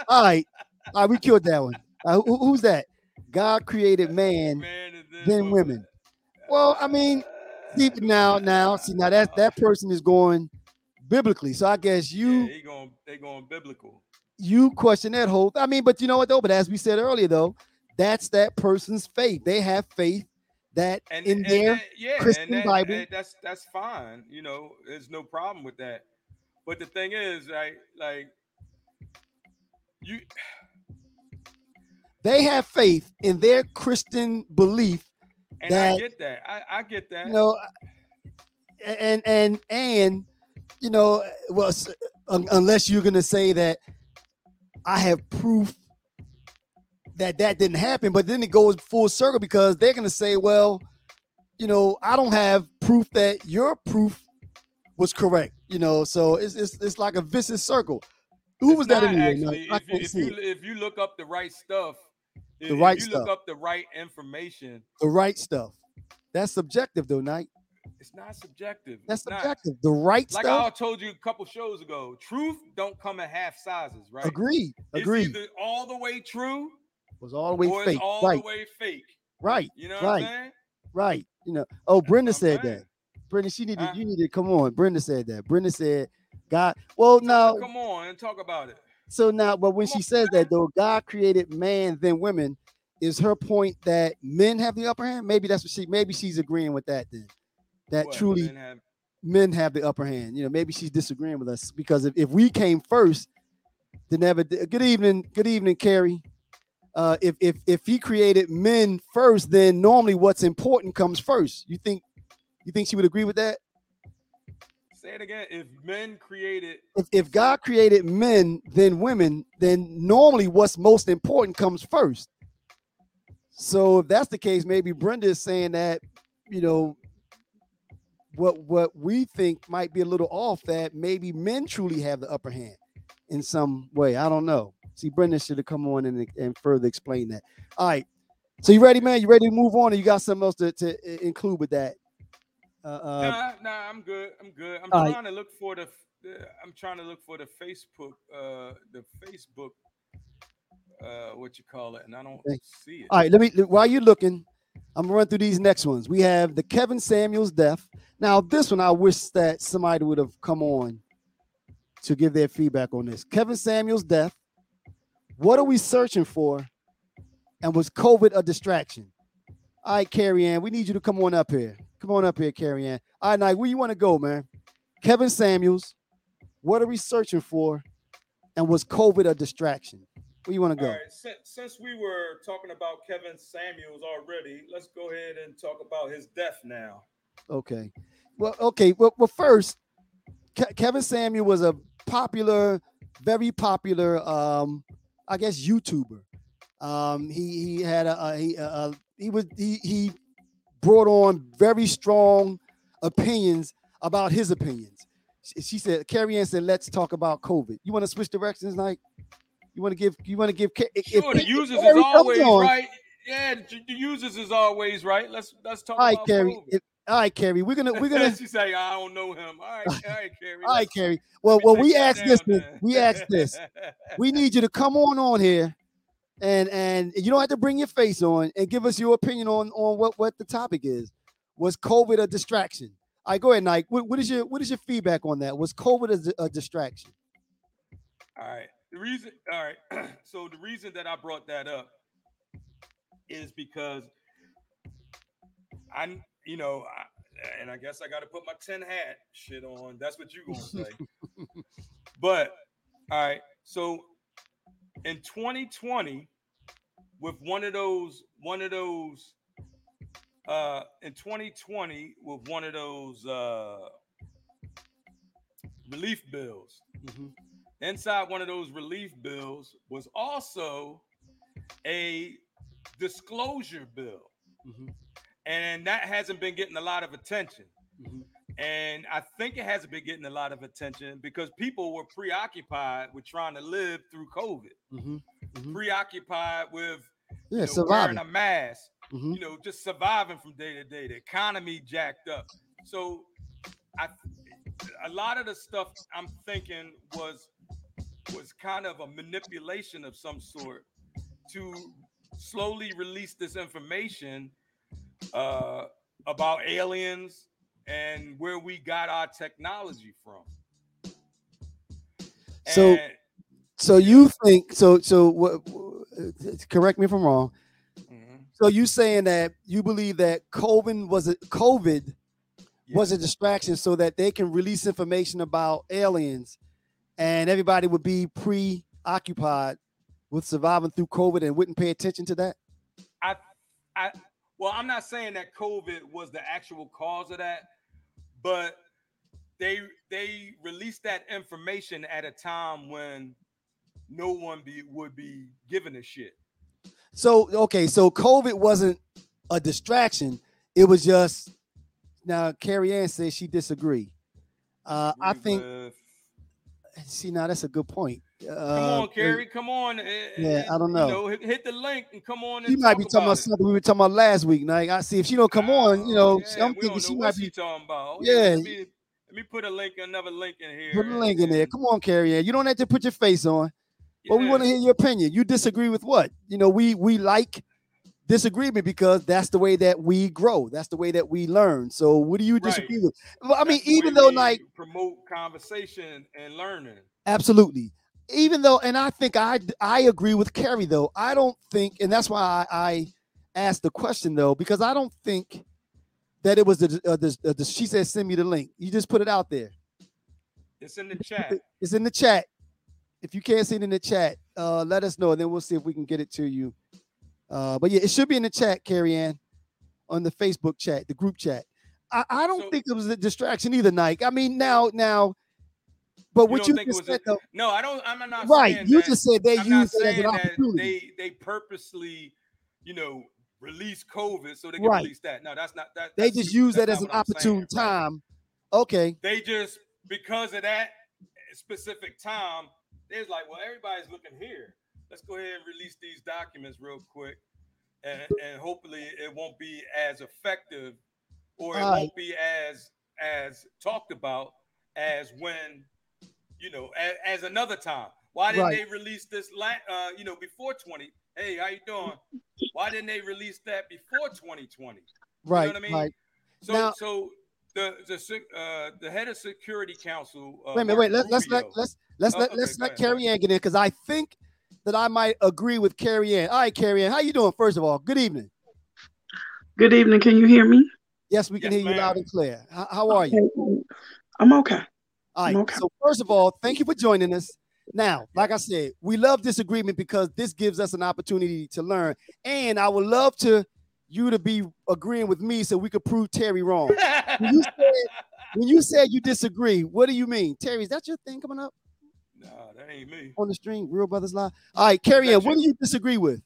Speaker 1: All right. All right, we killed that one. Uh, who- who's that? God created man.
Speaker 2: Man
Speaker 1: then women. Well, I mean, See, now, now, see, now that that person is going biblically. So I guess
Speaker 2: yeah,
Speaker 1: you
Speaker 2: they going they going biblical.
Speaker 1: you question that whole. I mean, but you know what though? But as we said earlier, though, that's that person's faith. They have faith that
Speaker 2: And
Speaker 1: in
Speaker 2: and
Speaker 1: their
Speaker 2: that- yeah,
Speaker 1: Christian
Speaker 2: that-
Speaker 1: Bible.
Speaker 2: that's that's fine. You know, there's no problem with that. But the thing is, right? Like you,
Speaker 1: they have faith in their Christian belief.
Speaker 2: and I get that. I, I get that.
Speaker 1: You know, and and and you know, well, unless you're gonna say that I have proof that that didn't happen, but then it goes full circle because they're gonna say, well, you know, I don't have proof that your proof was correct. You know, so it's it's, it's like a vicious circle. Who
Speaker 2: It's
Speaker 1: was that
Speaker 2: not
Speaker 1: anyway?
Speaker 2: Actually,
Speaker 1: No,
Speaker 2: if you, if you if you look up the right stuff, the if
Speaker 1: right
Speaker 2: you
Speaker 1: stuff.
Speaker 2: look up the right information,
Speaker 1: the right stuff. That's subjective, though, Knight.
Speaker 2: it's not subjective.
Speaker 1: That's
Speaker 2: It's not.
Speaker 1: subjective. The right
Speaker 2: Like
Speaker 1: stuff.
Speaker 2: I told you a couple shows ago, truth don't come in half sizes, right?
Speaker 1: Agreed.
Speaker 2: It's
Speaker 1: Agreed.
Speaker 2: either all the way true
Speaker 1: Was
Speaker 2: always
Speaker 1: fake.
Speaker 2: all
Speaker 1: Right.
Speaker 2: the way fake.
Speaker 1: Right.
Speaker 2: You know what
Speaker 1: Right.
Speaker 2: I'm saying?
Speaker 1: Right. You know. Oh, Brenda
Speaker 2: That's
Speaker 1: said that. Brenda, she needed
Speaker 2: Huh?
Speaker 1: you needed. come on. Brenda said that. Brenda said, God. Well, now,
Speaker 2: Come on and talk about it.
Speaker 1: so now, but when
Speaker 2: come
Speaker 1: she
Speaker 2: on,
Speaker 1: says that though, God created man then women, is her point that men have the upper hand? Maybe that's what she. Maybe she's agreeing with that then. That
Speaker 2: What,
Speaker 1: truly
Speaker 2: men have-
Speaker 1: men have the upper hand. You know, maybe she's disagreeing with us because if, if we came first, then never. Good evening, good evening, Carrie. Uh, if if if he created men first, then normally what's important comes first. You think you think she would agree with that?
Speaker 2: Say it again. If men created,
Speaker 1: If if God created men, then women, then normally what's most important comes first. So if that's the case, maybe Brenda is saying that, you know, what what we think might be a little off that maybe men truly have the upper hand in some way. I don't know. See, Brenda should have come on and, and further explain that. All right. So you ready, man? You ready to move on, or you got something else to, to include with that? Uh, uh,
Speaker 2: nah, nah, I'm good. I'm good. I'm
Speaker 1: all right.
Speaker 2: trying to look for the. the- I'm trying to look for the Facebook, uh, the Facebook, uh, what you call it, and I don't
Speaker 1: Okay.
Speaker 2: see it.
Speaker 1: All right, let me while you're looking, I'm gonna run through these next ones. We have the Kevin Samuels death. Now, this one I wish that somebody would have come on to give their feedback on this. Kevin Samuels death. What are we searching for? And was COVID a distraction? All right, Carrie Ann, we need you to come on up here. Come on up here, Carrie Ann. All right, now where you want to go, man? Kevin Samuels. What are we searching for? And was COVID a distraction? Where you want to go?
Speaker 2: right, since, since we were talking about Kevin Samuels already, let's go ahead and talk about his death now.
Speaker 1: Okay. Well, okay. Well, well first, Ke- Kevin Samuel was a popular, very popular, um, I guess, YouTuber. Um, he he had a, a he a, he was he he brought on very strong opinions about his opinions. She, she said, Carrie Ann said, "Let's talk about COVID." You want to switch directions, like You want to give? You want to give? If-
Speaker 2: Sure,
Speaker 1: if
Speaker 2: the users is always
Speaker 1: on-
Speaker 2: right. Yeah, the, users is always right. Let's let's talk
Speaker 1: All right,
Speaker 2: about
Speaker 1: Carrie.
Speaker 2: COVID.
Speaker 1: if- all right, Carrie. We're gonna we're gonna
Speaker 2: she say I don't know him. All right, all right, Carrie.
Speaker 1: All right, Carrie. Well, well, we asked this.
Speaker 2: then.
Speaker 1: We asked this. We need you to come on on here, and and you don't have to bring your face on and give us your opinion on on what what the topic is. Was COVID a distraction? All right, go ahead, Nike. What, what is your what is your feedback on that? Was COVID a, a distraction?
Speaker 2: All right. the reason, all right. so the reason that I brought that up is because I, you know, I, and I guess I got to put my tin hat shit on. That's what you gonna say. but all right, so in 2020, with one of those, one of those, uh, in 2020, with one of those uh relief bills.
Speaker 1: Mhm.
Speaker 2: Inside one of those relief bills was also a disclosure bill.
Speaker 1: Mhm.
Speaker 2: And that hasn't been getting a lot of attention.
Speaker 1: Mhm.
Speaker 2: And I think it hasn't been getting a lot of attention because people were preoccupied with trying to live through COVID,
Speaker 1: Mhm. Mhm.
Speaker 2: preoccupied with
Speaker 1: Yeah,
Speaker 2: you know,
Speaker 1: surviving.
Speaker 2: wearing a mask,
Speaker 1: Mhm.
Speaker 2: you know, just surviving from day to day. The economy jacked up. So I a lot of the stuff I'm thinking was was kind of a manipulation of some sort to slowly release this information uh, about aliens and where we got our technology from.
Speaker 1: So-
Speaker 2: And-
Speaker 1: So you think so? So what? Correct me if I'm wrong.
Speaker 2: Mhm.
Speaker 1: So you saying that you believe that COVID was a COVID was a distraction so that they can release information about aliens, and everybody would be preoccupied with surviving through COVID and wouldn't pay attention to that.
Speaker 2: I, I, well, I'm not saying that COVID was the actual cause of that, but they they released that information at a time when no one be would be giving a shit.
Speaker 1: So okay, so COVID wasn't a distraction. It was just now. Carrie Ann says she disagree. Uh, I think.
Speaker 2: with-
Speaker 1: See, now that's a good point.
Speaker 2: Come
Speaker 1: Uh,
Speaker 2: on, Carrie. Come on.
Speaker 1: yeah, I don't know.
Speaker 2: You know, hit, hit the link and come on. And
Speaker 1: She might be talking about
Speaker 2: it.
Speaker 1: something we were talking about last week. Now I see if she don't come on, you know,
Speaker 2: Oh, yeah,
Speaker 1: I'm thinking she
Speaker 2: know
Speaker 1: might be
Speaker 2: talking about.
Speaker 1: Yeah.
Speaker 2: let me, let me put a link, another link in here.
Speaker 1: put a link in there. Come on, Carrie You don't have to put your face on. But we want to hear your opinion. You disagree with what? You know, we we like disagreement because that's the way that we grow. That's the way that we learn. So what do you
Speaker 2: Right.
Speaker 1: disagree with? Well, I mean,
Speaker 2: That's
Speaker 1: even though like
Speaker 2: promote conversation and learning.
Speaker 1: absolutely. Even though, and I think I I agree with Carrie though. I don't think, and that's why I, I asked the question though, because I don't think that it was the, uh, the, uh, the she said send me the link. You just put it out there.
Speaker 2: It's in the chat.
Speaker 1: It's in the chat. If you can't see it in the chat, uh, let us know, and then we'll see if we can get it to you. Uh, but yeah, it should be in the chat, Carrie Ann, on the Facebook chat, the group chat. I, I don't
Speaker 2: So-
Speaker 1: think it was a distraction either, Nike. I mean, now, now, but what you,
Speaker 2: it
Speaker 1: just
Speaker 2: was a-
Speaker 1: said, though,
Speaker 2: No, I don't. I'm not
Speaker 1: right? You
Speaker 2: that-
Speaker 1: just said they
Speaker 2: I'm
Speaker 1: used it as an opportunity.
Speaker 2: they they purposely, you know, release COVID so they can
Speaker 1: Right.
Speaker 2: release that. No, that's not that.
Speaker 1: They just use that as an
Speaker 2: I'm saying,
Speaker 1: opportune
Speaker 2: right?
Speaker 1: time. Okay,
Speaker 2: They just because of that specific time, they're like, well, everybody's looking here. Let's go ahead and release these documents real quick, and and hopefully it won't be as effective, or it won't be as as talked about as when, you know, as, as another time. Why didn't
Speaker 1: Right.
Speaker 2: they release this? La- uh, you know, before twenty. Hey, how you doing? Why didn't they release that before 2020?
Speaker 1: right,
Speaker 2: what I mean?
Speaker 1: right.
Speaker 2: So,
Speaker 1: Now-
Speaker 2: so the the uh, the head of Security Council. Uh,
Speaker 1: Wait a minute, wait. Let, let's let let's let's
Speaker 2: Oh,
Speaker 1: let
Speaker 2: okay, go
Speaker 1: let Carrie Ann get in because I think that I might agree with Carrie Ann. All right, Carrie Ann, how you doing? First of all, good evening.
Speaker 3: Good evening. Can you hear me?
Speaker 1: Yes, we can
Speaker 2: Yes,
Speaker 1: hear you loud and clear. How, how are you?
Speaker 3: I'm okay.
Speaker 1: All right.
Speaker 3: Okay.
Speaker 1: So first of all, thank you for joining us. Now, like I said, we love disagreement because this gives us an opportunity to learn, and I would love to you to be agreeing with me so we could prove Terry wrong. When you said when you said you disagree, what do you mean, Terry? Is that your thing coming up
Speaker 2: Nah, that ain't me.
Speaker 1: on the stream? Real Brothers Live. All right, Carrie Ann, what do you disagree with?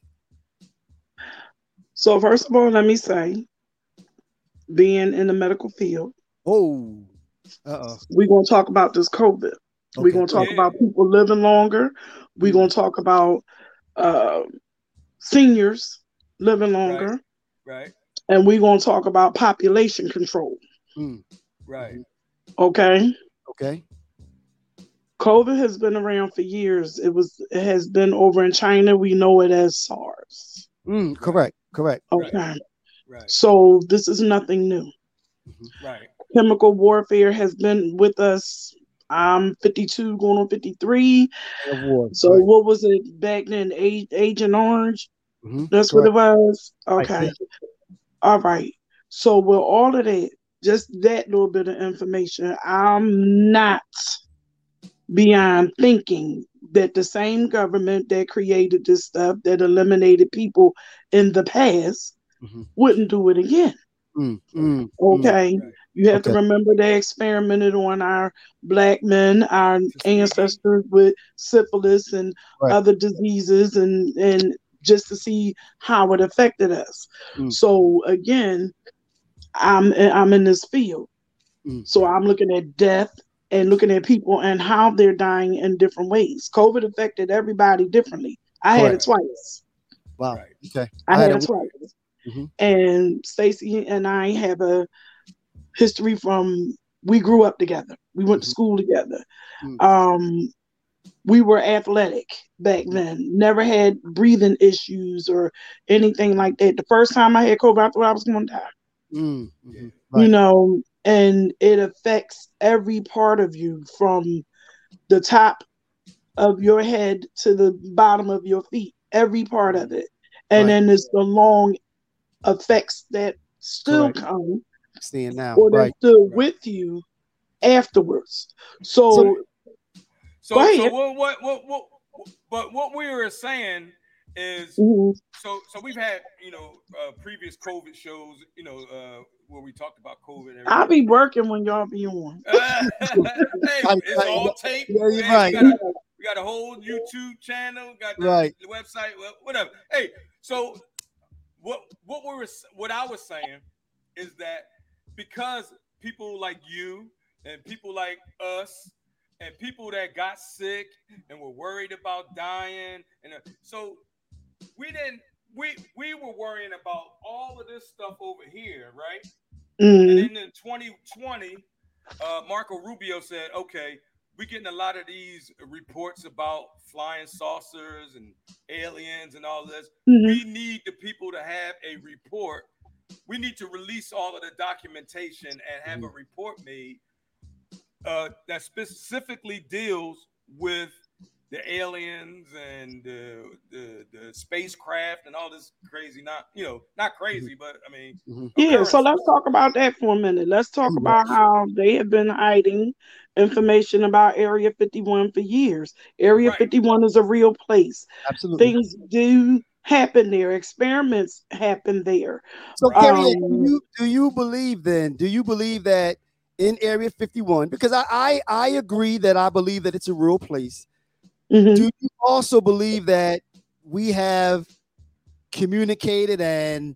Speaker 3: So first of all, let me say, being in the medical field,
Speaker 1: Oh, uh oh.
Speaker 3: we're gonna talk about this COVID. We're gonna talk
Speaker 2: Yeah.
Speaker 3: about people living longer. We're gonna talk about uh, seniors living longer,
Speaker 2: Right,
Speaker 3: and we're gonna talk about population control.
Speaker 2: right.
Speaker 3: Okay.
Speaker 1: Okay.
Speaker 3: COVID has been around for years. It was it has been over in China. We know it as SARS.
Speaker 1: Mm, correct. Correct.
Speaker 3: Okay.
Speaker 2: Right. Right,
Speaker 3: So this is nothing new.
Speaker 2: right.
Speaker 3: chemical warfare has been with us I'm 52, going on 53.
Speaker 1: Award,
Speaker 3: So
Speaker 1: right.
Speaker 3: what was it back then? A- Agent Orange.
Speaker 1: Mhm,
Speaker 3: That's what it was.
Speaker 1: Right.
Speaker 3: Okay. All right. So with all of that, just that little bit of information, I'm not beyond thinking that the same government that created this stuff that eliminated people in the past
Speaker 1: Mhm.
Speaker 3: wouldn't do it again.
Speaker 1: Mm, mm, mm.
Speaker 3: Okay. You have to remember they experimented on our black men, our ancestors with syphilis and
Speaker 1: Right.
Speaker 3: other diseases and and just to see how it affected us.
Speaker 1: Mm.
Speaker 3: So again, I'm I'm in this field. So I'm looking at death and looking at people and how they're dying in different ways. COVID affected everybody differently. I had it twice.
Speaker 1: Wow.
Speaker 2: Right.
Speaker 1: Okay.
Speaker 3: I,
Speaker 1: I
Speaker 3: had,
Speaker 1: had
Speaker 3: it
Speaker 1: a-
Speaker 3: twice.
Speaker 1: Mhm.
Speaker 3: And Stacy and I have a history from we grew up together. We went to
Speaker 1: Mhm.
Speaker 3: school together.
Speaker 1: Mm.
Speaker 3: Um we were athletic back then. Never had breathing issues or anything like that. The first time I had COVID, I thought I was going to die.
Speaker 1: Mm, mhm,
Speaker 3: You know, and it affects every part of you from the top of your head to the bottom of your feet, every part of it. And
Speaker 1: Right.
Speaker 3: then there's the long effects that still
Speaker 1: Correct.
Speaker 3: come
Speaker 1: Seeing now.
Speaker 3: or they're
Speaker 1: Right.
Speaker 3: still
Speaker 2: Right.
Speaker 3: with you afterwards. So,
Speaker 1: So-
Speaker 2: So, so what, what, what, what, but what we were saying is,
Speaker 3: mhm,
Speaker 2: so, so we've had, you know, uh, previous COVID shows, you know, uh, where we talked about COVID. And
Speaker 3: I'll be working when y'all be on.
Speaker 2: Hey, it's
Speaker 1: Right, tape.
Speaker 2: taped.
Speaker 1: Yeah, you're
Speaker 2: man.
Speaker 1: right.
Speaker 2: We got, a, we got a whole YouTube channel, got the,
Speaker 1: Right.
Speaker 2: the website, well, whatever. Hey, so what what we were what I was saying is that because people like you and people like us and people that got sick and were worried about dying and uh, so we didn't we we were worrying about all of this stuff over here, right? And
Speaker 3: Mhm,
Speaker 2: then in 2020, uh, Marco Rubio said, okay, we're getting a lot of these reports about flying saucers and aliens and all this.
Speaker 3: mhm.
Speaker 2: We need the people to have a report. We need to release all of the documentation and have a report made uh, that specifically deals with the aliens and the, the the spacecraft and all this crazy not you know not crazy but I mean
Speaker 1: Mhm.
Speaker 3: Yeah, so let's talk about that for a minute. Let's talk
Speaker 1: Mhm.
Speaker 3: about how they have been hiding information about Area 51 for years. Area
Speaker 2: Right.
Speaker 3: 51 is a real place.
Speaker 1: Absolutely.
Speaker 3: Things do happen there. Experiments happen there.
Speaker 1: So,
Speaker 2: Right.
Speaker 1: Carrie, do
Speaker 3: Um,
Speaker 1: you do you believe then? Do you believe that in Area 51? Because I I, I agree that I believe that it's a real place.
Speaker 3: Mhm.
Speaker 1: Do you also believe that we have communicated and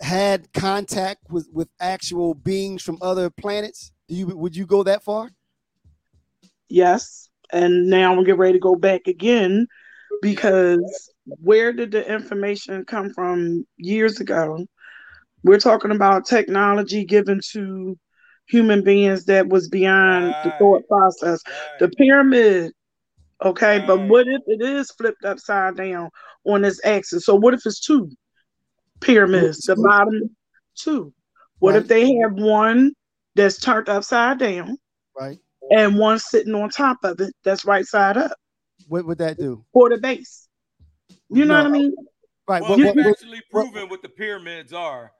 Speaker 1: had contact with with actual beings from other planets? Do you would you go that far?
Speaker 3: Yes. And now we're getting ready to go back again because where did the information come from years ago? We're talking about technology given to human beings that was beyond the thought process. The pyramid, okay, but what if it is flipped upside down on this axis? So what if it's two pyramids? The bottom two. What if they have one that's turned upside down
Speaker 1: Right.
Speaker 3: and one sitting on top of it that's right side up
Speaker 1: What would that do?
Speaker 3: for the base? You know
Speaker 1: No.
Speaker 3: what I mean?
Speaker 1: Right.
Speaker 2: Well,
Speaker 1: what-
Speaker 2: they've
Speaker 1: what- what-
Speaker 2: actually
Speaker 1: what-
Speaker 2: proven what the pyramids are.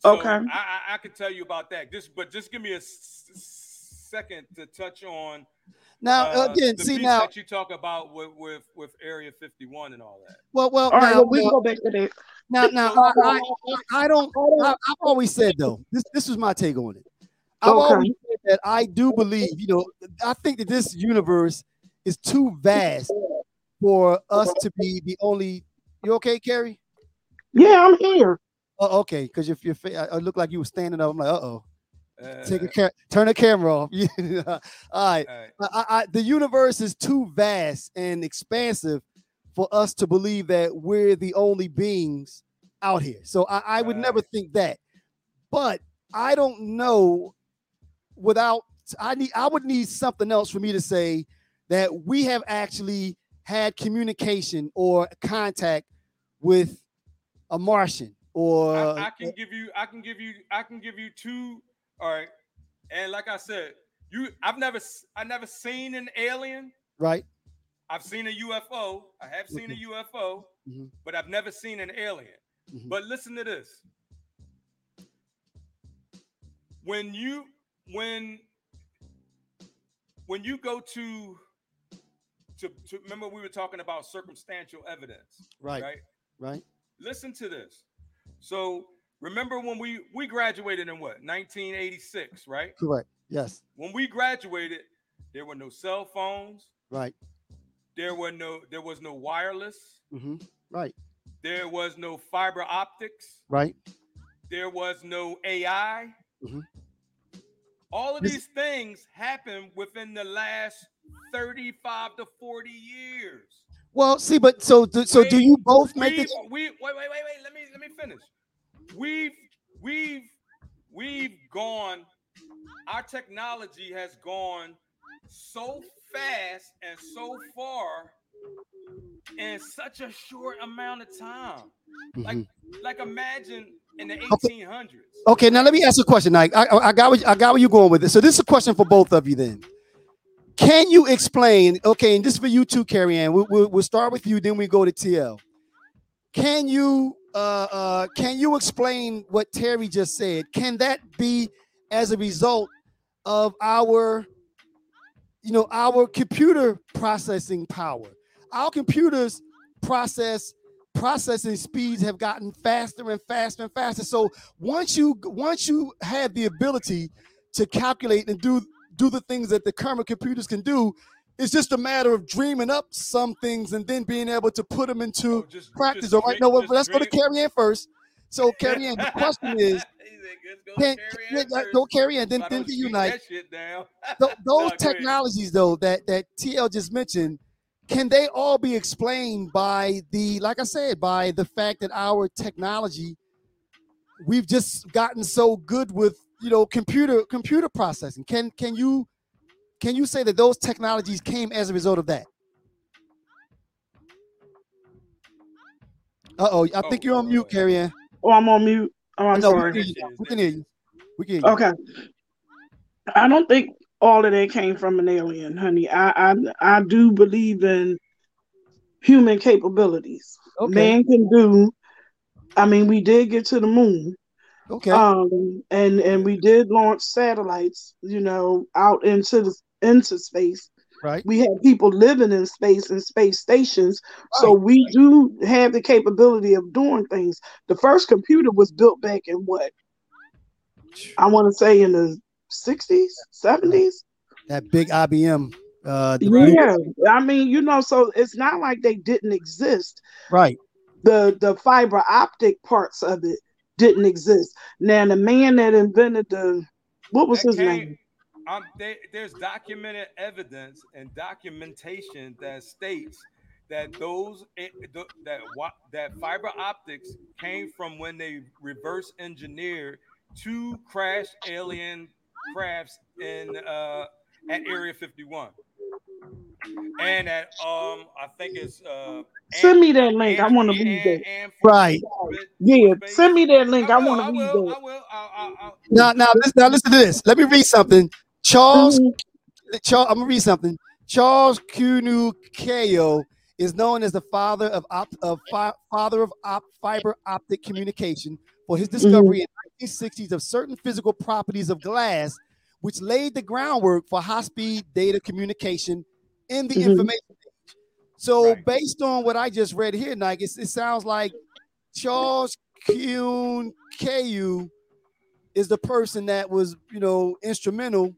Speaker 2: So
Speaker 3: Okay.
Speaker 2: I, I, I can tell you about that. Just, but just give me a s- s- second to touch on.
Speaker 1: Now
Speaker 2: uh,
Speaker 1: again,
Speaker 2: the
Speaker 1: see now.
Speaker 2: that you talk about with, with with Area 51 and all that.
Speaker 1: Well, well,
Speaker 3: All right,
Speaker 1: now,
Speaker 3: well, we
Speaker 1: now,
Speaker 3: go back to that.
Speaker 1: now, now, I, I, I don't. I, I've always said though. This this was my take on it. I've
Speaker 3: Okay.
Speaker 1: always said that I do believe. You know, I think that this universe is too vast for us to be the only. You okay, Carrie?
Speaker 3: Yeah, I'm here.
Speaker 1: Oh, okay. Because if your fa- I looked like you were standing up, I'm like, uh oh.
Speaker 2: Uh,
Speaker 1: Take a ca- turn the camera off. All right.
Speaker 2: all right.
Speaker 1: I, I, the universe is too vast and expansive for us to believe that we're the only beings out here. So I, I would never
Speaker 2: Right.
Speaker 1: think that. But I don't know without I need I would need something else for me to say that we have actually had communication or contact with a Martian or
Speaker 2: I, I can give you, I can give you, I can give you two. All right, and like I said, You, I've never, I never seen an alien.
Speaker 1: Right.
Speaker 2: I've seen a UFO. I have seen a UFO,
Speaker 1: Mhm.
Speaker 2: but I've never seen an alien.
Speaker 1: Mhm.
Speaker 2: But listen to this. When you when when you go to to, to remember we were talking about circumstantial evidence,
Speaker 1: Right.
Speaker 2: right?
Speaker 1: Right.
Speaker 2: Listen to this. So remember when we we graduated in what 1986, right?
Speaker 1: Correct. Yes.
Speaker 2: When we graduated, there were no cell phones.
Speaker 1: Right.
Speaker 2: There were no there was no wireless.
Speaker 1: Mm-hmm. Right.
Speaker 2: There was no fiber optics.
Speaker 1: Right.
Speaker 2: There was no AI.
Speaker 1: Mhm.
Speaker 2: All of
Speaker 1: This-
Speaker 2: these things happened within the last 35 to 40 years.
Speaker 1: Well, see, but so do, so do you both make
Speaker 2: we,
Speaker 1: the
Speaker 2: we wait, wait, wait, wait. Let me let me finish. We've we've we've gone. Our technology has gone so fast and so far in such a short amount of time. Like
Speaker 1: Mhm.
Speaker 2: like imagine in the 1800s.
Speaker 1: Okay, now let me ask a question, Mike. I, I got what, I got where you're going with it. So this is a question for both of you then. Can you explain? Okay, and this is for you too, Carrie Ann. We'll, we'll, we'll start with you, then we go to TL. Can you uh, uh, can you explain what Terry just said? Can that be as a result of our, you know, our computer processing power? Our computers process processing speeds have gotten faster and faster and faster. So once you once you have the ability to calculate and do do the things that the current computers can do, it's just a matter of dreaming up some things and then being able to put them into
Speaker 2: Oh, just-
Speaker 1: practice.
Speaker 2: just
Speaker 1: All right,
Speaker 2: dream-
Speaker 1: no, well, let's go to
Speaker 2: dream-
Speaker 1: Carrie Ann first. So Carrie Ann, the question is, can,
Speaker 2: carry
Speaker 1: can, go Carrie Ann, then, then
Speaker 2: don't
Speaker 1: to
Speaker 2: shoot
Speaker 1: unite.
Speaker 2: that shit down."
Speaker 1: Th- those
Speaker 2: ahead.
Speaker 1: technologies though that that TL just mentioned, can they all be explained by the like I said by the fact that our technology we've just gotten so good with you know computer computer processing. Can can you can you say that those technologies came as a result of that? Uh oh, I think you're on mute, Carrie Ann.
Speaker 3: Oh, I'm on mute. Oh, I'm
Speaker 1: No, we
Speaker 3: sorry.
Speaker 1: can. We can hear you. We can hear you.
Speaker 3: Okay. I don't think all of that came from an alien, honey. I I, I do believe in human capabilities.
Speaker 1: Okay.
Speaker 3: Man can do. I mean, we did get to the moon,
Speaker 1: Okay.
Speaker 3: um, and and we did launch satellites, you know, out into the into space.
Speaker 1: right.
Speaker 3: We have people living in space and space stations, so we do have the capability of doing things. The first computer was built back in what I want to say in the '60s, '70s.
Speaker 1: That big IBM. Uh,
Speaker 3: Yeah, I mean, you know, so it's not like they didn't exist.
Speaker 1: right.
Speaker 3: The the fiber optic parts of it didn't exist. Now the man that invented the what was
Speaker 2: That
Speaker 3: his
Speaker 2: came-
Speaker 3: name?
Speaker 2: Um, there- there's documented evidence and documentation that states that those eh, th- that wa- that fiber optics came from when they reverse engineered two crashed alien crafts in uh, at Area 51, and at um I think it's uh
Speaker 3: Send me that link. I want to read that.
Speaker 1: Right.
Speaker 3: Yeah, send me that link. I, want to read that.
Speaker 2: I will. I'll, I'll, I'll,
Speaker 1: Now, now, listen, now, listen to this. Let me read something. Charles,
Speaker 3: Mhm.
Speaker 1: Charles, I'm gonna read something. Charles Kuen Kao is known as the father of op, of fi, father of op, fiber optic communication for his discovery in 1960s of certain physical properties of glass, which laid the groundwork for high-speed data communication in the
Speaker 3: Mhm.
Speaker 1: information age. So,
Speaker 2: Right.
Speaker 1: based on what I just read here, Nike, it, it sounds like Charles Kuhn Ku is the person that was, you know, instrumental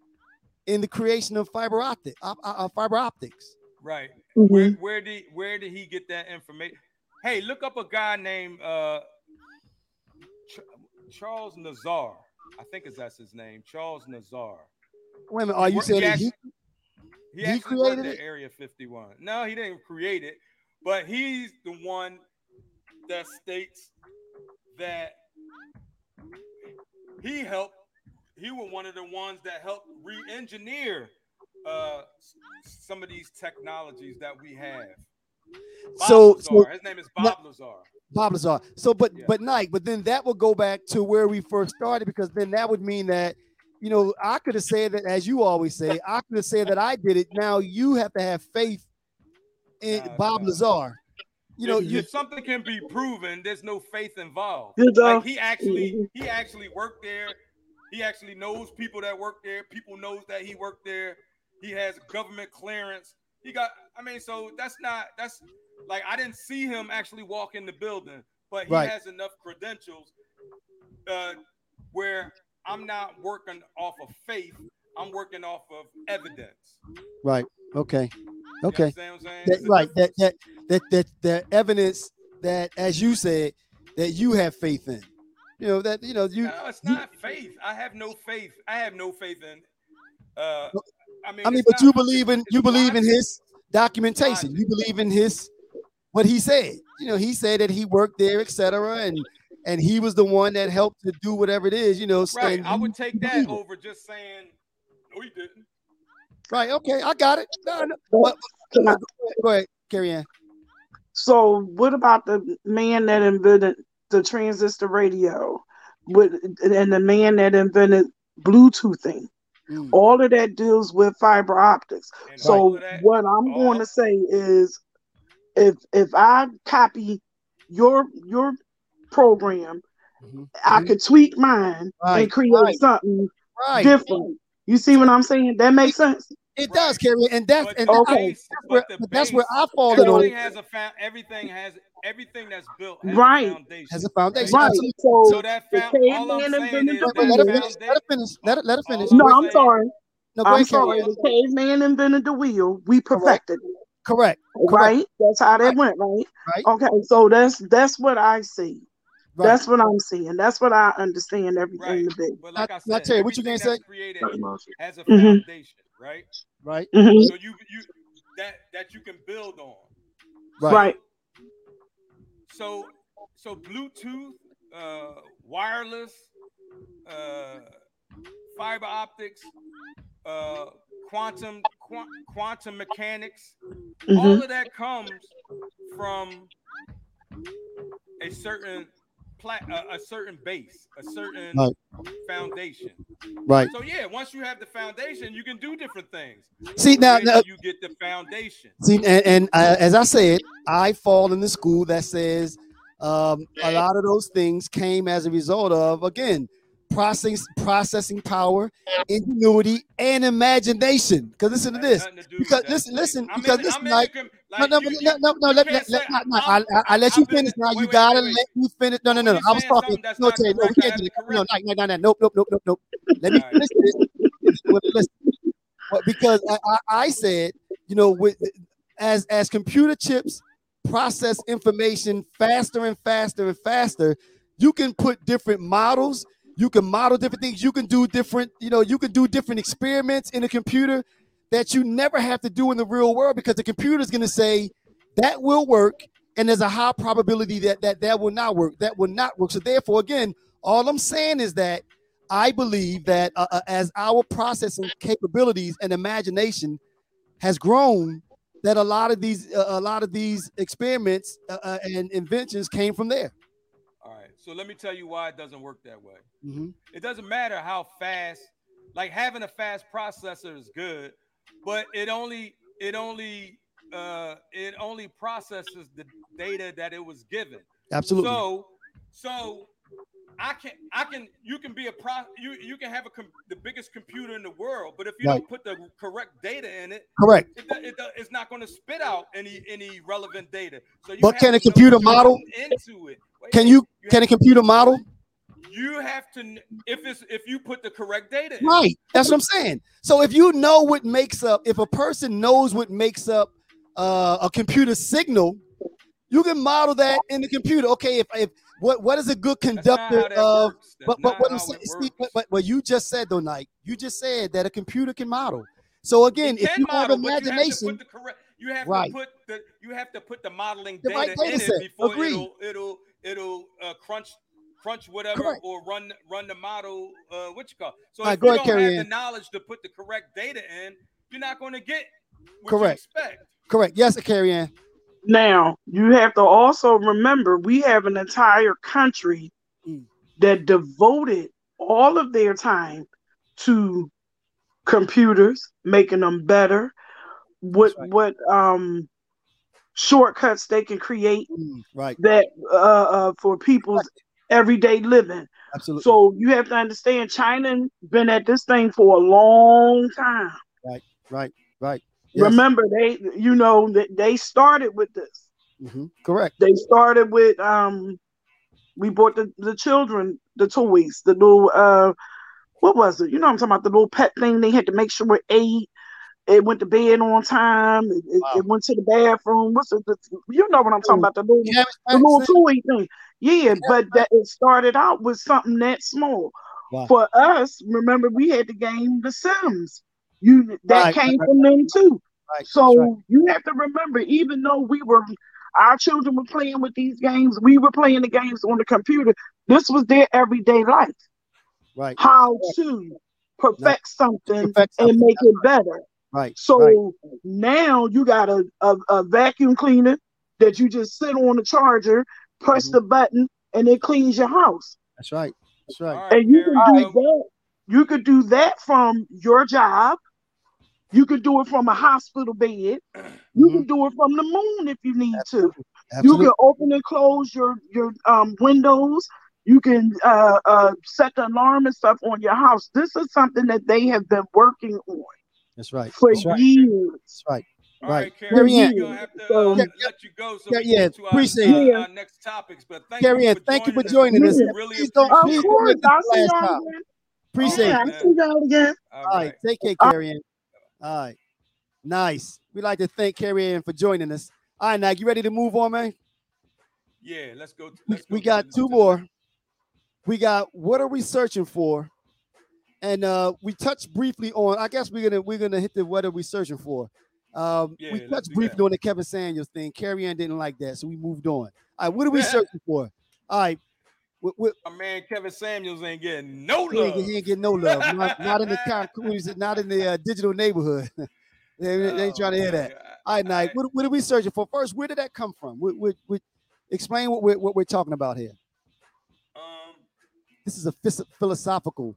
Speaker 1: in the creation of fiber optic, op, uh, fiber optics.
Speaker 2: right.
Speaker 3: Mhm.
Speaker 2: Where where did where did he get that information? Hey, look up a guy named uh Ch- Charles Nazar. I think is that's his name, Charles Nazar.
Speaker 1: Wait a minute, are you
Speaker 2: Wor-
Speaker 1: saying
Speaker 2: he
Speaker 1: that he,
Speaker 2: actually, he
Speaker 1: he
Speaker 2: actually
Speaker 1: created it?
Speaker 2: Area 51? No, he didn't create it, but he's the one that states that he helped. He was one of the ones that helped re-engineer uh, some of these technologies that we have. Bob
Speaker 1: So-
Speaker 2: Lazar.
Speaker 1: so-
Speaker 2: his name is Bob Lazar.
Speaker 1: Bob Lazar. So, but
Speaker 2: Yeah.
Speaker 1: but Nike, but then that would go back to where we first started because then that would mean that you know, I could have said that, as you always say, I could have said that I did it. Now you have to have faith in
Speaker 2: Nah,
Speaker 1: Bob
Speaker 2: nah.
Speaker 1: Lazar. You know,
Speaker 2: if,
Speaker 1: you
Speaker 2: if something can be proven, there's no faith involved.
Speaker 3: You know?
Speaker 2: Like he actually
Speaker 3: Mhm.
Speaker 2: he actually worked there. He actually knows people that work there. People knows that he worked there. He has government clearance. He got. I mean, so that's not. That's like I didn't see him actually walk in the building, but he
Speaker 1: Right.
Speaker 2: has enough credentials uh, where I'm not working off of faith. I'm working off of evidence.
Speaker 1: right? Okay,
Speaker 2: You
Speaker 1: okay.
Speaker 2: I'm saying?
Speaker 1: That, right. That, that that that the evidence that, as you said, that you have faith in. You know that you know you.
Speaker 2: No, it's
Speaker 1: you-
Speaker 2: not faith. I have no faith. I have no faith in. Uh, I mean,
Speaker 1: I mean,
Speaker 2: it's
Speaker 1: but you believe in you believe in his documentation. You believe in his what he said. You know, he said that he worked there, etc., and and he was the one that helped to do whatever it is. You know,
Speaker 2: Right. I would take that
Speaker 1: it.
Speaker 2: over just saying, no, he didn't.
Speaker 1: Right. Okay, I got it. No, no,
Speaker 3: But can I-
Speaker 1: go ahead, carry on.
Speaker 3: So what about the man that invented the transistor radio with and the man that invented Bluetoothing?
Speaker 1: Mm.
Speaker 3: All of that deals with fiber optics.
Speaker 2: And
Speaker 3: So
Speaker 2: that,
Speaker 3: what I'm
Speaker 2: all-
Speaker 3: going to say is if if I copy your your program,
Speaker 1: Mhm.
Speaker 3: I could tweak mine
Speaker 1: Right,
Speaker 3: and create
Speaker 1: right.
Speaker 3: something
Speaker 1: Right.
Speaker 3: different. You see what I'm saying? That makes sense.
Speaker 1: It
Speaker 2: Right.
Speaker 1: does, carry, on, and that's
Speaker 2: but
Speaker 1: and
Speaker 2: the
Speaker 3: Okay.
Speaker 1: I-
Speaker 2: base-
Speaker 1: that's where,
Speaker 2: but
Speaker 1: but that's where I fall in on
Speaker 2: everything
Speaker 1: it
Speaker 2: has a fa- everything has everything that's built has
Speaker 3: Right.
Speaker 2: a foundation.
Speaker 1: as a foundation.
Speaker 3: Right.
Speaker 1: Absolutely.
Speaker 3: So,
Speaker 2: So that
Speaker 3: the
Speaker 2: found, all I'm
Speaker 3: caveman
Speaker 2: saying
Speaker 3: invented
Speaker 2: is
Speaker 3: the
Speaker 1: Wait,
Speaker 2: that
Speaker 1: wait, let
Speaker 3: wheel.
Speaker 1: finish. Let her finish. Let her, let her
Speaker 2: All
Speaker 1: finish.
Speaker 2: I'm
Speaker 3: no, I'm sorry.
Speaker 1: No,
Speaker 3: I'm sorry. The caveman invented the wheel. We perfected it.
Speaker 1: Correct. Correct.
Speaker 3: Right? That's how that went, right?
Speaker 1: Right.
Speaker 3: Okay, so that's that's what I see.
Speaker 1: Right.
Speaker 3: That's what I'm seeing. That's what I understand everything
Speaker 2: Right.
Speaker 3: to be.
Speaker 2: But like
Speaker 1: Now-
Speaker 2: I
Speaker 1: now,
Speaker 2: said,
Speaker 1: Terry, what you gonna
Speaker 2: that's created has a
Speaker 3: Mhm.
Speaker 2: foundation, right?
Speaker 1: Right.
Speaker 3: Mhm.
Speaker 2: So you you that that you can build on.
Speaker 1: Right.
Speaker 3: Right.
Speaker 2: So so Bluetooth, uh, wireless, uh, fiber optics, uh, quantum quan- quantum mechanics,
Speaker 3: Mhm.
Speaker 2: all of that comes from a certain plat a, a certain base, a certain
Speaker 1: Right.
Speaker 2: foundation.
Speaker 1: Right.
Speaker 2: So yeah, once you have the foundation, you can do different things.
Speaker 1: See now, now
Speaker 2: you get the foundation.
Speaker 1: see, and, and uh, as I said, I fall in the school that says um, a lot of those things came as a result of again processing processing power, ingenuity, and imagination. Because listen to this. Because listen, listen. Because listen, like. No, no, no, no, no. Let, let, let, I, I, let you finish now. You gotta let me finish. No, no, no, no. I was talking. No, Terry, no, we can't do that. No, no, no, no, nope, nope, nope, nope, nope. Let me finish this. Listen, because I, I, I said, you know, with as as computer chips process information faster and faster and faster, you can put different models. You can model different things. You can do different, you know, you can do different experiments in a computer that you never have to do in the real world because the computer is going to say that will work, and there's a high probability that that that will not work. That will not work. So therefore, again, all I'm saying is that I believe that uh, uh, as our processing capabilities and imagination has grown, that a lot of these uh, a lot of these experiments uh, uh, and inventions came from there.
Speaker 2: So let me tell you why it doesn't work that way.
Speaker 1: Mhm.
Speaker 2: It doesn't matter how fast, like having a fast processor is good, but it only it only uh it only processes the data that it was given.
Speaker 1: Absolutely.
Speaker 2: So so I can I can you can be a pro you you can have a com- the biggest computer in the world, but if you
Speaker 1: Right.
Speaker 2: don't put the correct data in it,
Speaker 1: Correct.
Speaker 2: it, it, it's not going to spit out any any relevant data. So you
Speaker 1: But can a computer model-
Speaker 2: into it? Wait,
Speaker 1: Can you
Speaker 2: You
Speaker 1: can a computer model?
Speaker 2: You have to if it's if you put the correct data. in.
Speaker 1: Right. That's what I'm saying. So if you know what makes up, if a person knows what makes up uh, a computer signal, you can model that in the computer. Okay, if, if what what is a good conductor of but but what I'm saying, see, but, but what you just said though, Nike, you just said that a computer can model. So again,
Speaker 2: It
Speaker 1: if you
Speaker 2: model,
Speaker 1: have
Speaker 2: but you have to
Speaker 1: imagination,
Speaker 2: put the correct. You have
Speaker 1: Right.
Speaker 2: to put the you have to put the modeling
Speaker 1: The
Speaker 2: data,
Speaker 1: right data
Speaker 2: in
Speaker 1: set.
Speaker 2: it before
Speaker 1: Agreed.
Speaker 2: it'll it'll it'll uh, crunch crunch whatever
Speaker 1: Correct.
Speaker 2: or run run the model. Uh, what you call? So
Speaker 1: All right,
Speaker 2: if
Speaker 1: go
Speaker 2: you don't
Speaker 1: carry
Speaker 2: have
Speaker 1: on.
Speaker 2: the knowledge to put the correct data in, you're not going to get what
Speaker 1: Correct.
Speaker 2: you expect.
Speaker 1: correct? Yes, Carrie Ann.
Speaker 3: Now, you have to also remember we have an entire country
Speaker 1: Mm.
Speaker 3: that devoted all of their time to computers, making them better. What
Speaker 1: right.
Speaker 3: what um shortcuts they can create
Speaker 1: Mm, right.
Speaker 3: that uh, uh for people's everyday living.
Speaker 1: Absolutely.
Speaker 3: So you have to understand China been at this thing for a long time.
Speaker 1: Right, right. Right. Yes.
Speaker 3: Remember they you know that they started with this.
Speaker 1: Mhm. Correct.
Speaker 3: They started with um we bought the, the children the toys, the little uh what was it? You know what I'm talking about the little pet thing they had to make sure it ate. It went to bed on time. It,
Speaker 1: Wow.
Speaker 3: it went to the bathroom. What's it? The, you know what I'm talking about? The little,
Speaker 1: Cabbage
Speaker 3: the little toy thing. Yeah, but that it started out with something that small.
Speaker 1: Wow.
Speaker 3: For us, remember we had the game The Sims. You that
Speaker 1: Right,
Speaker 3: came from them too.
Speaker 1: Right.
Speaker 3: So
Speaker 1: right.
Speaker 3: you have to remember, even though we were, our children were playing with these games, we were playing the games on the computer. This was their everyday life.
Speaker 1: Right.
Speaker 3: How to perfect something
Speaker 1: Perfect
Speaker 3: and make it better.
Speaker 1: Right.
Speaker 3: So
Speaker 1: right.
Speaker 3: now you got a, a, a vacuum cleaner that you just sit on the charger, press
Speaker 1: Mhm.
Speaker 3: the button, and it cleans your house.
Speaker 1: That's right. That's right.
Speaker 2: All right,
Speaker 3: And you can do that. You could do that from your job. You could do it from a hospital bed. You
Speaker 1: Mhm.
Speaker 3: can do it from the moon if you need to.
Speaker 1: Absolutely.
Speaker 3: You can open and close your your um, windows. You can uh, uh, set the alarm and stuff on your house. This is something that they have been working on
Speaker 1: That's right.
Speaker 3: for
Speaker 1: That's right.
Speaker 3: years.
Speaker 1: That's right.
Speaker 2: All
Speaker 1: Right.
Speaker 2: right,
Speaker 1: Carrie
Speaker 2: Carrie,
Speaker 1: Ann.
Speaker 2: we're gonna have to
Speaker 3: So-
Speaker 2: uh,
Speaker 1: Yeah,
Speaker 2: let you go so
Speaker 1: yeah,
Speaker 2: we
Speaker 1: yeah,
Speaker 2: to our,
Speaker 1: appreciate
Speaker 2: uh,
Speaker 3: it.
Speaker 2: our next topics. But thank
Speaker 1: Carrie
Speaker 2: you
Speaker 1: Ann,
Speaker 2: for
Speaker 1: thank you for
Speaker 2: joining
Speaker 1: joining
Speaker 2: us.
Speaker 1: us.
Speaker 2: We really
Speaker 1: Please don't-
Speaker 2: appreciate
Speaker 3: Of
Speaker 1: please
Speaker 2: it.
Speaker 1: don't
Speaker 3: course,
Speaker 1: make
Speaker 3: I'll
Speaker 1: the
Speaker 3: see
Speaker 1: last
Speaker 3: y'all
Speaker 1: time.
Speaker 3: again.
Speaker 1: Appreciate
Speaker 3: Yeah,
Speaker 1: it.
Speaker 3: I'll see y'all again.
Speaker 2: All
Speaker 1: All right.
Speaker 2: right.
Speaker 1: Take care,
Speaker 3: Uh,
Speaker 1: Carrie Ann. All right. Nice. We'd like to thank Carrie Ann for joining us. All right, now you ready to move on, man?
Speaker 2: Yeah, let's go.
Speaker 1: We,
Speaker 2: Let's go
Speaker 1: we got two
Speaker 2: the-
Speaker 1: more. We got what are we searching for? And uh we touched briefly on, I guess we're gonna we're gonna hit the what are we searching for. Um
Speaker 2: Yeah,
Speaker 1: we touched briefly on the Kevin Samuels thing. Carrie Ann didn't like that, so we moved on. All right, what are we searching for? All right. We, we,
Speaker 2: My man Kevin Samuels ain't getting no
Speaker 1: he, ain't,
Speaker 2: love.
Speaker 1: he ain't getting no love. Not, not in the concrete, not in the uh, digital neighborhood. they, they ain't trying to hear that. All right, Knight, what, what are we searching for? First, where did that come from? We, we, we, explain what we're, what we're talking about here.
Speaker 2: Um,
Speaker 1: This is a phys- philosophical,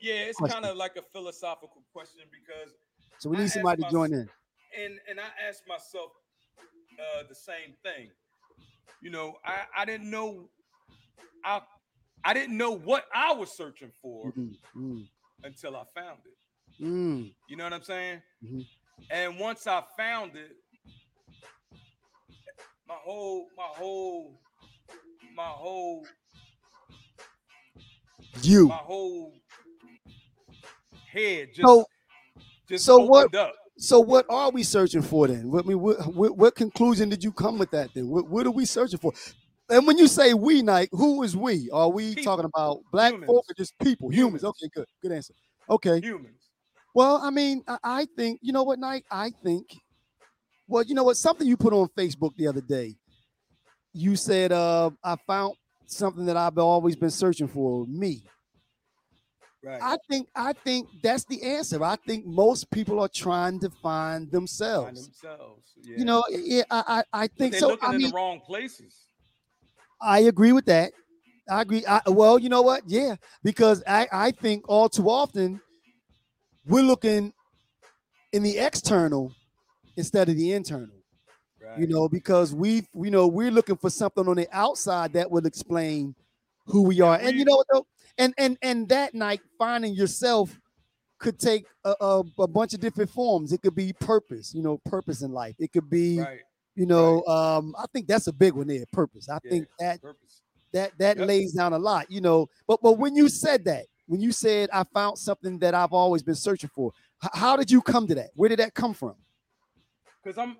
Speaker 2: yeah, it's kind of like a philosophical question because,
Speaker 1: so we need
Speaker 2: asked
Speaker 1: somebody to join in.
Speaker 2: and and I asked myself uh, the same thing. You know, I I didn't know, I I didn't know what I was searching for
Speaker 1: Mm, mm,
Speaker 2: until I found it.
Speaker 1: mm.
Speaker 2: You know what I'm saying?
Speaker 1: Mhm.
Speaker 2: And once I found it, my whole, my whole, my whole,
Speaker 1: You.
Speaker 2: my whole head just,
Speaker 1: So,
Speaker 2: just
Speaker 1: so what-
Speaker 2: opened up.
Speaker 1: so what are we searching for then? What, I mean, what, what, what conclusion did you come with that then? What, what are we searching for? And when you say we, Knight, who is we? Are we
Speaker 2: People.
Speaker 1: talking about black folk
Speaker 2: Humans.
Speaker 1: or just people? Humans.
Speaker 2: Humans.
Speaker 1: Okay, good. Good answer. Okay.
Speaker 2: Humans.
Speaker 1: Well, I mean, I, I think, you know what, Knight? I think, well, you know what? Something you put on Facebook the other day. You said, uh, I found something that I've always been searching for, me.
Speaker 2: Right.
Speaker 1: I think I think that's the answer. I think most people are trying to find
Speaker 2: Find
Speaker 1: themselves.
Speaker 2: themselves. Yeah.
Speaker 1: You know, yeah, I I, I think
Speaker 2: they're
Speaker 1: so.
Speaker 2: looking
Speaker 1: I
Speaker 2: in
Speaker 1: mean,
Speaker 2: the wrong places.
Speaker 1: I agree with that. I agree. I, well, you know what? Yeah, because I, I think all too often we're looking in the external instead of the internal.
Speaker 2: Right.
Speaker 1: You know, because we you know we're looking for something on the outside that will explain who we are. And you know what though? And and and that night finding yourself could take a, a, a bunch of different forms. It could be purpose, you know, purpose in life. It could be,
Speaker 2: Right.
Speaker 1: You know, um, I think that's a big one there, purpose. I
Speaker 2: Yeah,
Speaker 1: think that
Speaker 2: Purpose.
Speaker 1: that that
Speaker 2: Yep.
Speaker 1: lays down a lot, you know. But but when you said that, when you said I found something that I've always been searching for, h- how did you come to that? Where did that come from?
Speaker 2: Because I'm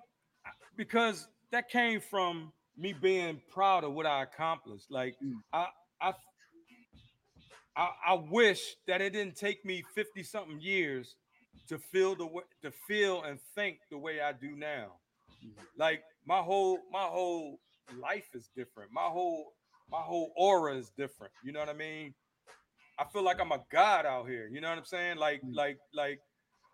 Speaker 2: because that came from me being proud of what I accomplished. Like
Speaker 1: Mm.
Speaker 2: I I I, I wish that it didn't take me 50 something years to feel the way to feel and think the way I do now. Like my whole my whole life is different. My whole my whole aura is different. You know what I mean? I feel like I'm a god out here. You know what I'm saying? Like
Speaker 1: Mm.
Speaker 2: like like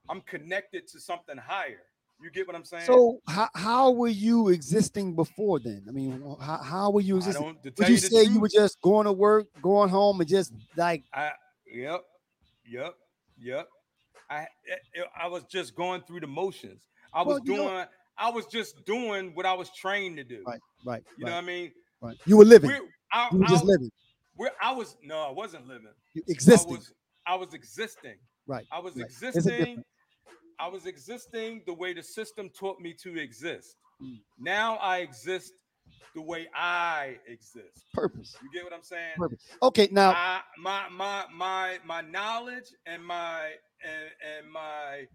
Speaker 2: I'm connected to something higher. You get what I'm saying?
Speaker 1: So how, how were you existing before then? I mean, how, how were you existing? Would you
Speaker 2: you
Speaker 1: say you were just going to work, going home, and just like
Speaker 2: I yep, yep. Yep. I I was just going through the motions. I was
Speaker 1: Well,
Speaker 2: doing.
Speaker 1: know-
Speaker 2: I was just doing what I was trained to do.
Speaker 1: Right, right,
Speaker 2: You
Speaker 1: right,
Speaker 2: know what I mean?
Speaker 1: right. You were living.
Speaker 2: We're, I,
Speaker 1: You were just
Speaker 2: I-
Speaker 1: living.
Speaker 2: I was no, I wasn't living.
Speaker 1: You
Speaker 2: I
Speaker 1: existing.
Speaker 2: was I was existing.
Speaker 1: Right.
Speaker 2: I was
Speaker 1: right.
Speaker 2: Existing. I was existing the way the system taught me to exist.
Speaker 1: Mm.
Speaker 2: Now I exist the way I exist.
Speaker 1: Purpose.
Speaker 2: You get what I'm saying?
Speaker 1: Purpose. Okay, now
Speaker 2: I, my my my my knowledge and my and, and my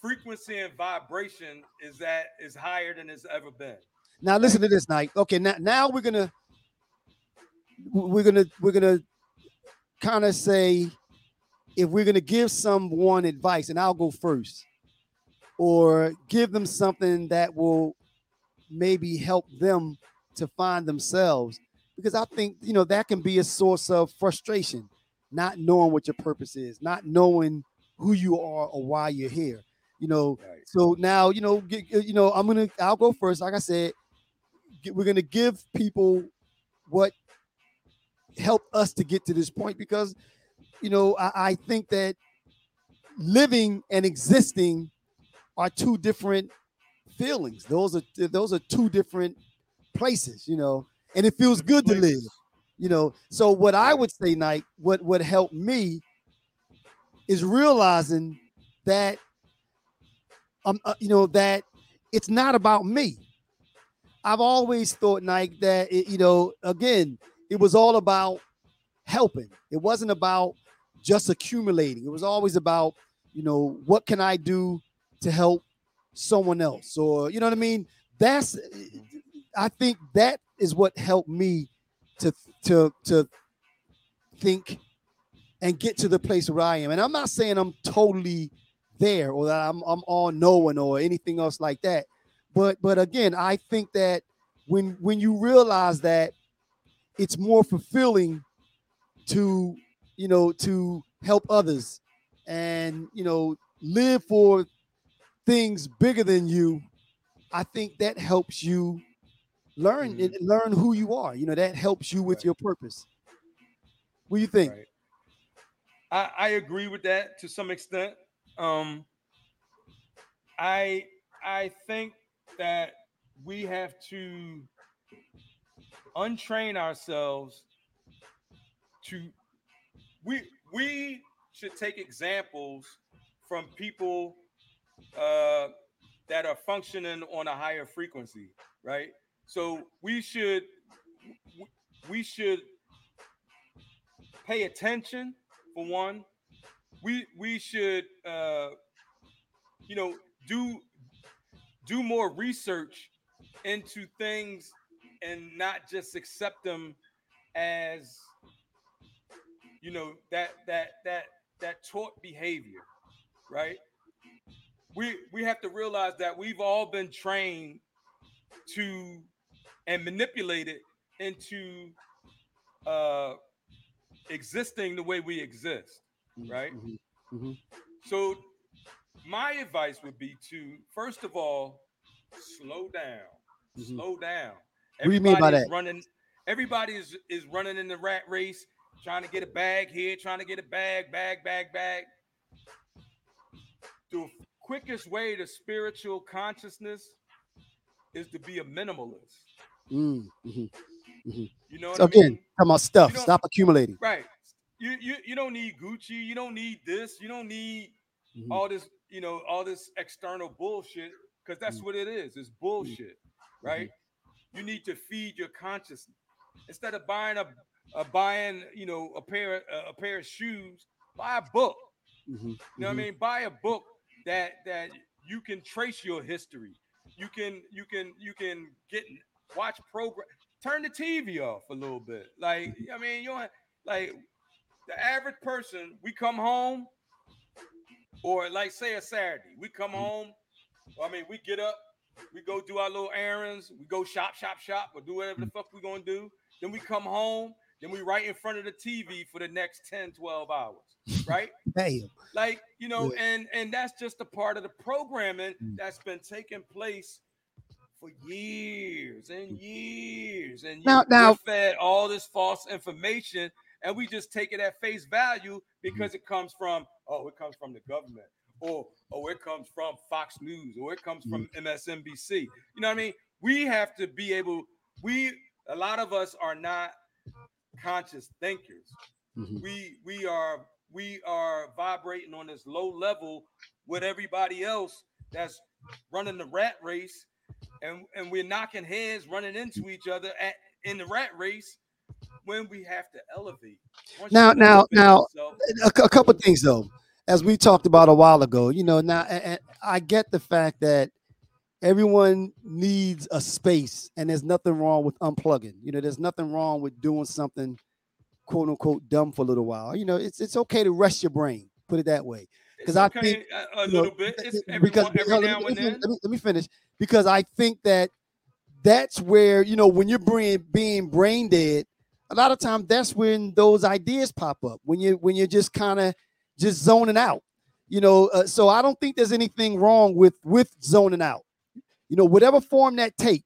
Speaker 2: frequency and vibration is that is higher than it's ever been.
Speaker 1: now listen to this, Night. Okay, now now we're gonna we're gonna we're gonna kind of say if we're gonna give someone advice, and I'll go first, or give them something that will maybe help them to find themselves, because I think you know that can be a source of frustration, not knowing what your purpose is, not knowing who you are or why you're here. You know,
Speaker 2: Right.
Speaker 1: so now, you know, get, you know, I'm gonna, I'll go first. Like I said, g- we're gonna give people what helped us to get to this point because, you know, I, I think that living and existing are two different feelings. Those are those are two different places, you know, and it feels good to live, you know. So what I would say, Nike, what what helped me is realizing that um, uh, you know that it's not about me. I've always thought, Nike, that it, you know, again, it was all about helping. It wasn't about just accumulating. It was always about, you know, what can I do to help someone else, or you know what I mean. That's, I think that is what helped me to to to think and get to the place where I am. And I'm not saying I'm totally there or that I'm I'm all knowing or anything else like that. But but again, I think that when when you realize that it's more fulfilling to you know to help others and you know live for things bigger than you, I think that helps you learn
Speaker 2: Mhm.
Speaker 1: and learn who you are. You know, that helps you with
Speaker 2: Right.
Speaker 1: your purpose. What do you think?
Speaker 2: Right. I, I agree with that to some extent. Um, I I think that we have to untrain ourselves to we we should take examples from people uh, that are functioning on a higher frequency, right? So we should we- should pay attention for one. We we should uh, you know do do more research into things and not just accept them as you know that that that that taught behavior right? We we have to realize that we've all been trained to and manipulated into uh existing the way we exist right?
Speaker 1: Mhm, mhm.
Speaker 2: so my advice would be to first of all slow down
Speaker 1: Mhm.
Speaker 2: slow down
Speaker 1: What do you mean by that?
Speaker 2: running everybody is is running in the rat race trying to get a bag here trying to get a bag bag bag bag the quickest way to spiritual consciousness is to be a minimalist
Speaker 1: Mm, mhm.
Speaker 2: you know what
Speaker 1: So
Speaker 2: I
Speaker 1: again,
Speaker 2: mean?
Speaker 1: talking about stuff. Stop accumulating.
Speaker 2: right you, you you don't need gucci you don't need this you don't need
Speaker 1: Mhm.
Speaker 2: all this you know all this external bullshit because that's
Speaker 1: Mm.
Speaker 2: what it is it's bullshit right? You need to feed your consciousness instead of buying a, a buying you know a pair a, a pair of shoes buy a book.
Speaker 1: Mhm,
Speaker 2: you know what i mean? Buy a book that that you can trace your history. You can you can you can get watch program turn the tv off a little bit. Like i mean you want like the average person we come home or like say a saturday we come mm. home i mean we get up we go do our little errands we go shop shop shop or do whatever the mm. fuck we're gonna do then we come home then we right in front of the tv for the next 10 12 hours right
Speaker 1: Damn.
Speaker 2: like you know
Speaker 1: Yeah.
Speaker 2: and and that's just a part of the programming
Speaker 1: Mm.
Speaker 2: that's been taking place for years and mm. years and
Speaker 1: Now-
Speaker 2: you,
Speaker 1: now-
Speaker 2: fed all this false information and we just take it at face value because it comes from oh, it comes from the government, or oh, it comes from Fox News, or it comes from MSNBC. You know what I mean? We have to be able. We a lot of us are not conscious thinkers.
Speaker 1: Mhm.
Speaker 2: We we are we are vibrating on this low level with everybody else that's running the rat race, and and we're knocking heads, running into each other at in the rat race when we have to elevate. Once
Speaker 1: Now- now- now,
Speaker 2: yourself-
Speaker 1: a, a couple things though, as we talked about a while ago. You know, now and I get the fact that everyone needs a space, and there's nothing wrong with unplugging. You know, there's nothing wrong with doing something quote unquote dumb for a little while. You know, it's it's okay to rest your brain. Put it that way.
Speaker 2: it's
Speaker 1: 'cause I
Speaker 2: okay
Speaker 1: think,
Speaker 2: a, a
Speaker 1: you know,
Speaker 2: little bit. It's
Speaker 1: because
Speaker 2: every
Speaker 1: because-
Speaker 2: now
Speaker 1: let,
Speaker 2: and
Speaker 1: me,
Speaker 2: then.
Speaker 1: let, me, let me finish because I think that that's where you know when you're brain being brain dead, a lot of times that's when those ideas pop up when you when you're just kind of just zoning out. You know, uh, so I don't think there's anything wrong with with zoning out. You know, whatever form that take,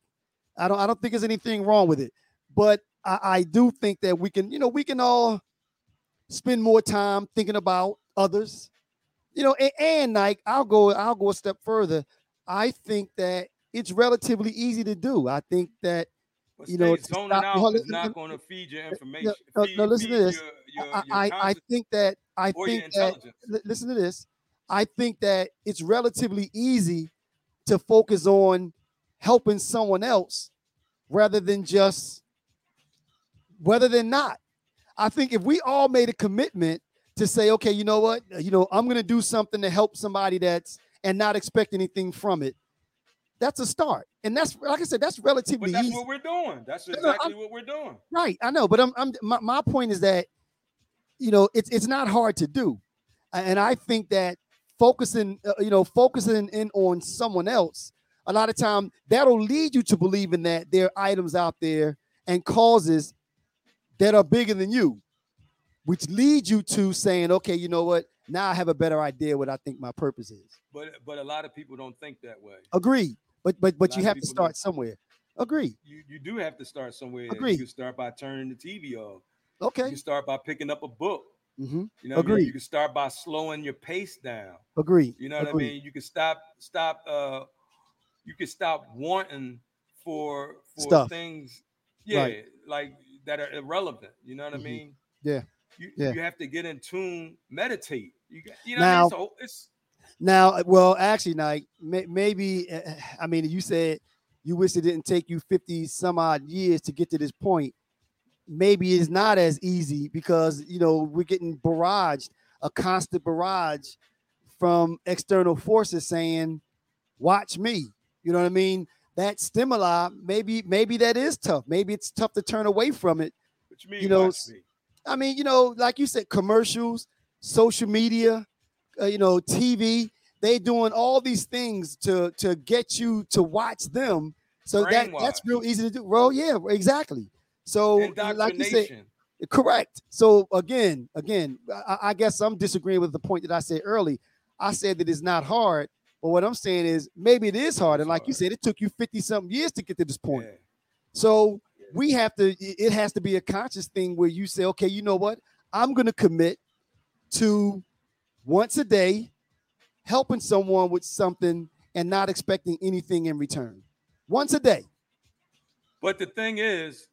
Speaker 1: I don't I don't think there's anything wrong with it. But I, I do think that we can, you know, we can all spend more time thinking about others you know, and, and like I'll go, I'll go a step further. I think that it's relatively easy to do. I think that
Speaker 2: But
Speaker 1: you know,
Speaker 2: zoning
Speaker 1: stop-
Speaker 2: out is not going to feed your information.
Speaker 1: no,
Speaker 2: feed,
Speaker 1: no, listen to this.
Speaker 2: Your, your,
Speaker 1: I,
Speaker 2: your
Speaker 1: I, I think that I think that listen to this. I think that it's relatively easy to focus on helping someone else rather than just whether than not. I think if we all made a commitment to say, okay, you know what, you know, I'm going to do something to help somebody that's and not expect anything from it. That's a start, and that's like I said, that's relatively
Speaker 2: But that's
Speaker 1: easy.
Speaker 2: what we're doing. That's
Speaker 1: no,
Speaker 2: exactly what we're doing.
Speaker 1: Right, I know, but I'm, I'm my, my point is that you know it's it's not hard to do, and I think that focusing uh, you know focusing in on someone else a lot of time that'll lead you to believing that there are items out there and causes that are bigger than you, which leads you to saying, okay, you know what? Now I have a better idea what I think my purpose is.
Speaker 2: But but a lot of people don't think that way.
Speaker 1: Agreed, but but but you have to start somewhere. Agreed.
Speaker 2: You you do have to start somewhere.
Speaker 1: Agreed.
Speaker 2: You can start by turning the TV off. You
Speaker 1: Okay.
Speaker 2: can start by picking up a book.
Speaker 1: hmm
Speaker 2: You know, what I mean?
Speaker 1: Agreed.
Speaker 2: you can start by slowing your pace down.
Speaker 1: Agreed.
Speaker 2: You know what
Speaker 1: Agreed.
Speaker 2: I mean? You can stop stop uh you can stop wanting for for
Speaker 1: Stuff.
Speaker 2: things yeah,
Speaker 1: Right.
Speaker 2: like that are irrelevant. You know what
Speaker 1: Mhm.
Speaker 2: I mean?
Speaker 1: Yeah.
Speaker 2: You
Speaker 1: Yeah.
Speaker 2: you have to get in tune, meditate. You you know what I
Speaker 1: Now-
Speaker 2: mean? So it's
Speaker 1: Now, uh, well, actually, Nike, may, maybe, uh, I mean, you said you wish it didn't take you 50 some odd years to get to this point. Maybe it's not as easy because, you know, we're getting barraged, a constant barrage from external forces saying, watch me. You know what I mean? That stimuli, maybe, maybe that is tough. Maybe it's tough to turn away from it.
Speaker 2: what you mean
Speaker 1: you know,
Speaker 2: watch me.
Speaker 1: I mean, you know, like you said, commercials, social media, uh, you know, TV. They doing all these things to to get you to watch them. So that that's real easy to do. Well, yeah, exactly. So like you said, correct. So again, again, I, I guess I'm disagreeing with the point that I said early. I said that it's not hard, but what I'm saying is maybe it is hard. And like you said, it took you 50 something years to get to this point.
Speaker 2: Yeah.
Speaker 1: So we have to, it has to be a conscious thing where you say, okay, you know what? I'm going to commit to once a day helping someone with something and not expecting anything in return. Once a day.
Speaker 2: But the thing is,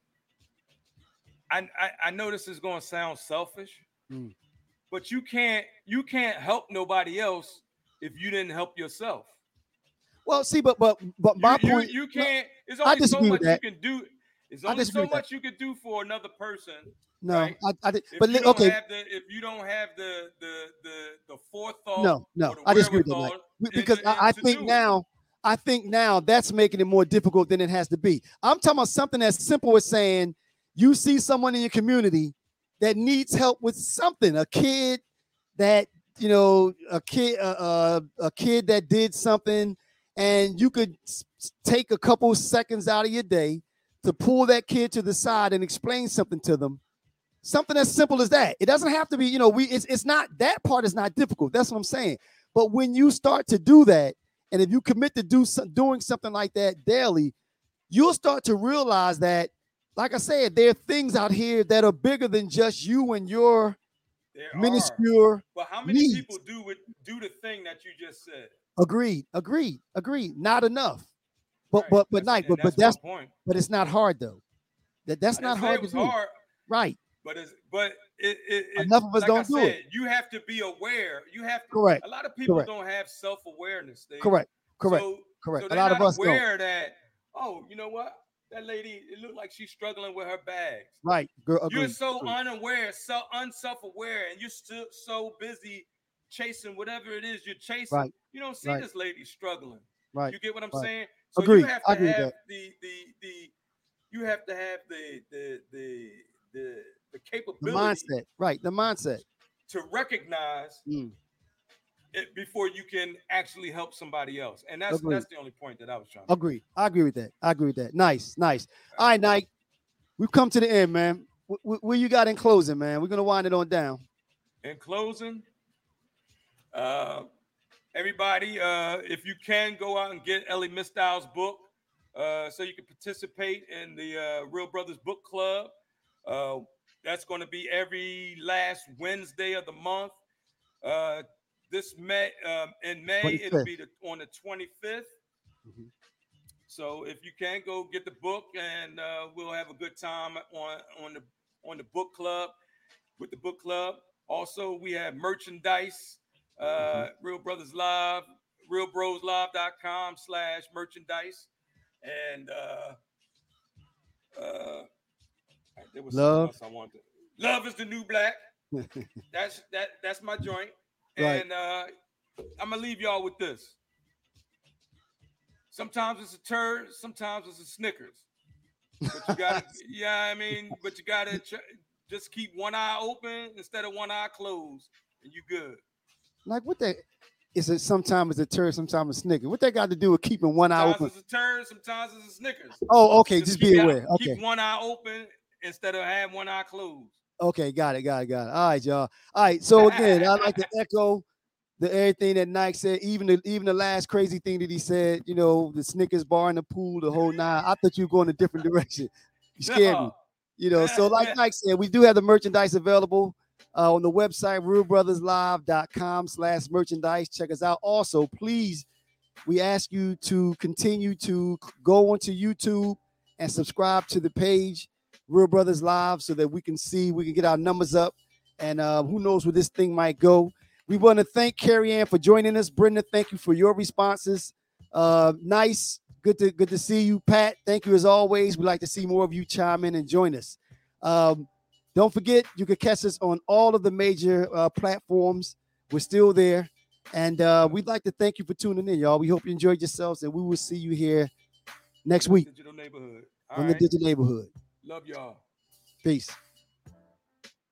Speaker 2: I I, I know this is going to sound selfish,
Speaker 1: Mm.
Speaker 2: but you can't you can't help nobody else if you didn't help yourself.
Speaker 1: Well, see, but but but my
Speaker 2: you,
Speaker 1: point,
Speaker 2: you, can't. There's
Speaker 1: I
Speaker 2: only so much you can do. There's only so
Speaker 1: that.
Speaker 2: much you could do for another person.
Speaker 1: no,
Speaker 2: right?
Speaker 1: I, I did, but li- okay,
Speaker 2: the if you don't have the the the the forethought.
Speaker 1: no, no, I disagree with that. because
Speaker 2: in-
Speaker 1: I, I think
Speaker 2: it.
Speaker 1: now, I think now that's making it more difficult than it has to be. I'm talking about something as simple as saying you see someone in your community that needs help with something, a kid that you know, a kid, uh, uh, a kid that did something, and you could take a couple seconds out of your day to pull that kid to the side and explain something to them. Something as simple as that. It doesn't have to be, you know, we it's, it's not that part is not difficult. That's what I'm saying. But when you start to do that, and if you commit to do some, doing something like that daily, you'll start to realize that like I said, there are things out here that are bigger than just you and your
Speaker 2: There are.
Speaker 1: minuscule.
Speaker 2: But how many
Speaker 1: needs.
Speaker 2: people do with, do the thing that you just said?
Speaker 1: Agreed, agreed, agreed. Not enough. But
Speaker 2: Right,
Speaker 1: but but
Speaker 2: and
Speaker 1: but but that's
Speaker 2: point.
Speaker 1: but it's not hard though. That that's not hard to do.
Speaker 2: hard,
Speaker 1: Right.
Speaker 2: but it's but it, it, it
Speaker 1: Enough of us
Speaker 2: like
Speaker 1: don't
Speaker 2: I
Speaker 1: do it.
Speaker 2: You have to be aware. You have to.
Speaker 1: Correct.
Speaker 2: A lot of people
Speaker 1: Correct.
Speaker 2: don't have self awareness.
Speaker 1: Correct. Correct.
Speaker 2: So,
Speaker 1: correct.
Speaker 2: So
Speaker 1: a lot of us don't.
Speaker 2: aware that. Oh, you know what? That lady, it looked like she's struggling with her bags.
Speaker 1: Right. Girl,
Speaker 2: You're so
Speaker 1: agreed.
Speaker 2: unaware, so unself-aware, and you're still so busy chasing whatever it is you're chasing.
Speaker 1: Right.
Speaker 2: You don't see
Speaker 1: Right.
Speaker 2: this lady struggling.
Speaker 1: right.
Speaker 2: You get what I'm
Speaker 1: Right.
Speaker 2: saying? So
Speaker 1: Agreed.
Speaker 2: you have
Speaker 1: I
Speaker 2: to have
Speaker 1: that.
Speaker 2: the the the you have to have the the the the the
Speaker 1: The
Speaker 2: capability
Speaker 1: mindset. Right. The mindset.
Speaker 2: to recognize
Speaker 1: Mm.
Speaker 2: it before you can actually help somebody else. And that's
Speaker 1: Agreed.
Speaker 2: that's the only point that I was trying to
Speaker 1: Agree. I agree with that. I agree with that. Nice. Nice. All right, Nike. We've come to the end, man. Wh- wh- What you got in closing, man? We're gonna wind it on down.
Speaker 2: in closing, uh, everybody, uh, if you can go out and get Ellie Mistyle's book, uh, so you can participate in the uh, Real Brothers Book Club. Uh, that's going to be every last Wednesday of the month. Uh, this May, um, in May, it'll be the, on the 25th.
Speaker 1: Mhm.
Speaker 2: So if you can go get the book, and uh, we'll have a good time on on the on the book club with the book club. Also, we have merchandise, uh, Real Brothers Live, realbroslive.com slash merchandise. And uh, uh, there was
Speaker 1: Love.
Speaker 2: I wanted. To, love is the new black. That's that. That's my joint.
Speaker 1: Right.
Speaker 2: And uh, I'm gonna leave y'all with this. Sometimes it's a turd. Sometimes it's a Snickers. But you gotta, yeah, I mean, but you gotta ch- just keep one eye open instead of one eye closed, and you good.
Speaker 1: Like what that is it sometimes it's a turd, sometimes a snicker. What that got to do with keeping one eye open?
Speaker 2: Sometimes it's a turd. Sometimes it's a Snickers.
Speaker 1: Oh, okay. Just,
Speaker 2: keep
Speaker 1: be aware. Okay.
Speaker 2: Keep one eye open instead of having one eye closed.
Speaker 1: Okay, got it, got it, got it. All right, y'all. All right. So again, I'd like to echo the everything that Nike said, even the even the last crazy thing that he said, you know, the Snickers bar in the pool, the whole nine. I thought you were going a different direction. You scared me. You know, so like Nike said, we do have the merchandise available uh, on the website, realbrotherslive.com slash merchandise. Check us out. Also, please, we ask you to continue to go onto YouTube and subscribe to the page, Real Brothers Live, so that we can see, we can get our numbers up. And uh, who knows where this thing might go. We want to thank Carrie Ann for joining us. Brenda, thank you for your responses. Uh, nice. Good to good to see you, Pat. Thank you as always. We'd like to see more of you chime in and join us. Um, don't forget, you can catch us on all of the major uh, platforms. We're still there. And uh, we'd like to thank you for tuning in, y'all. We hope you enjoyed yourselves, and we will see you here next week
Speaker 2: Digital neighborhood. All
Speaker 1: on
Speaker 2: right.
Speaker 1: the Digital Neighborhood.
Speaker 2: Love y'all.
Speaker 1: Peace.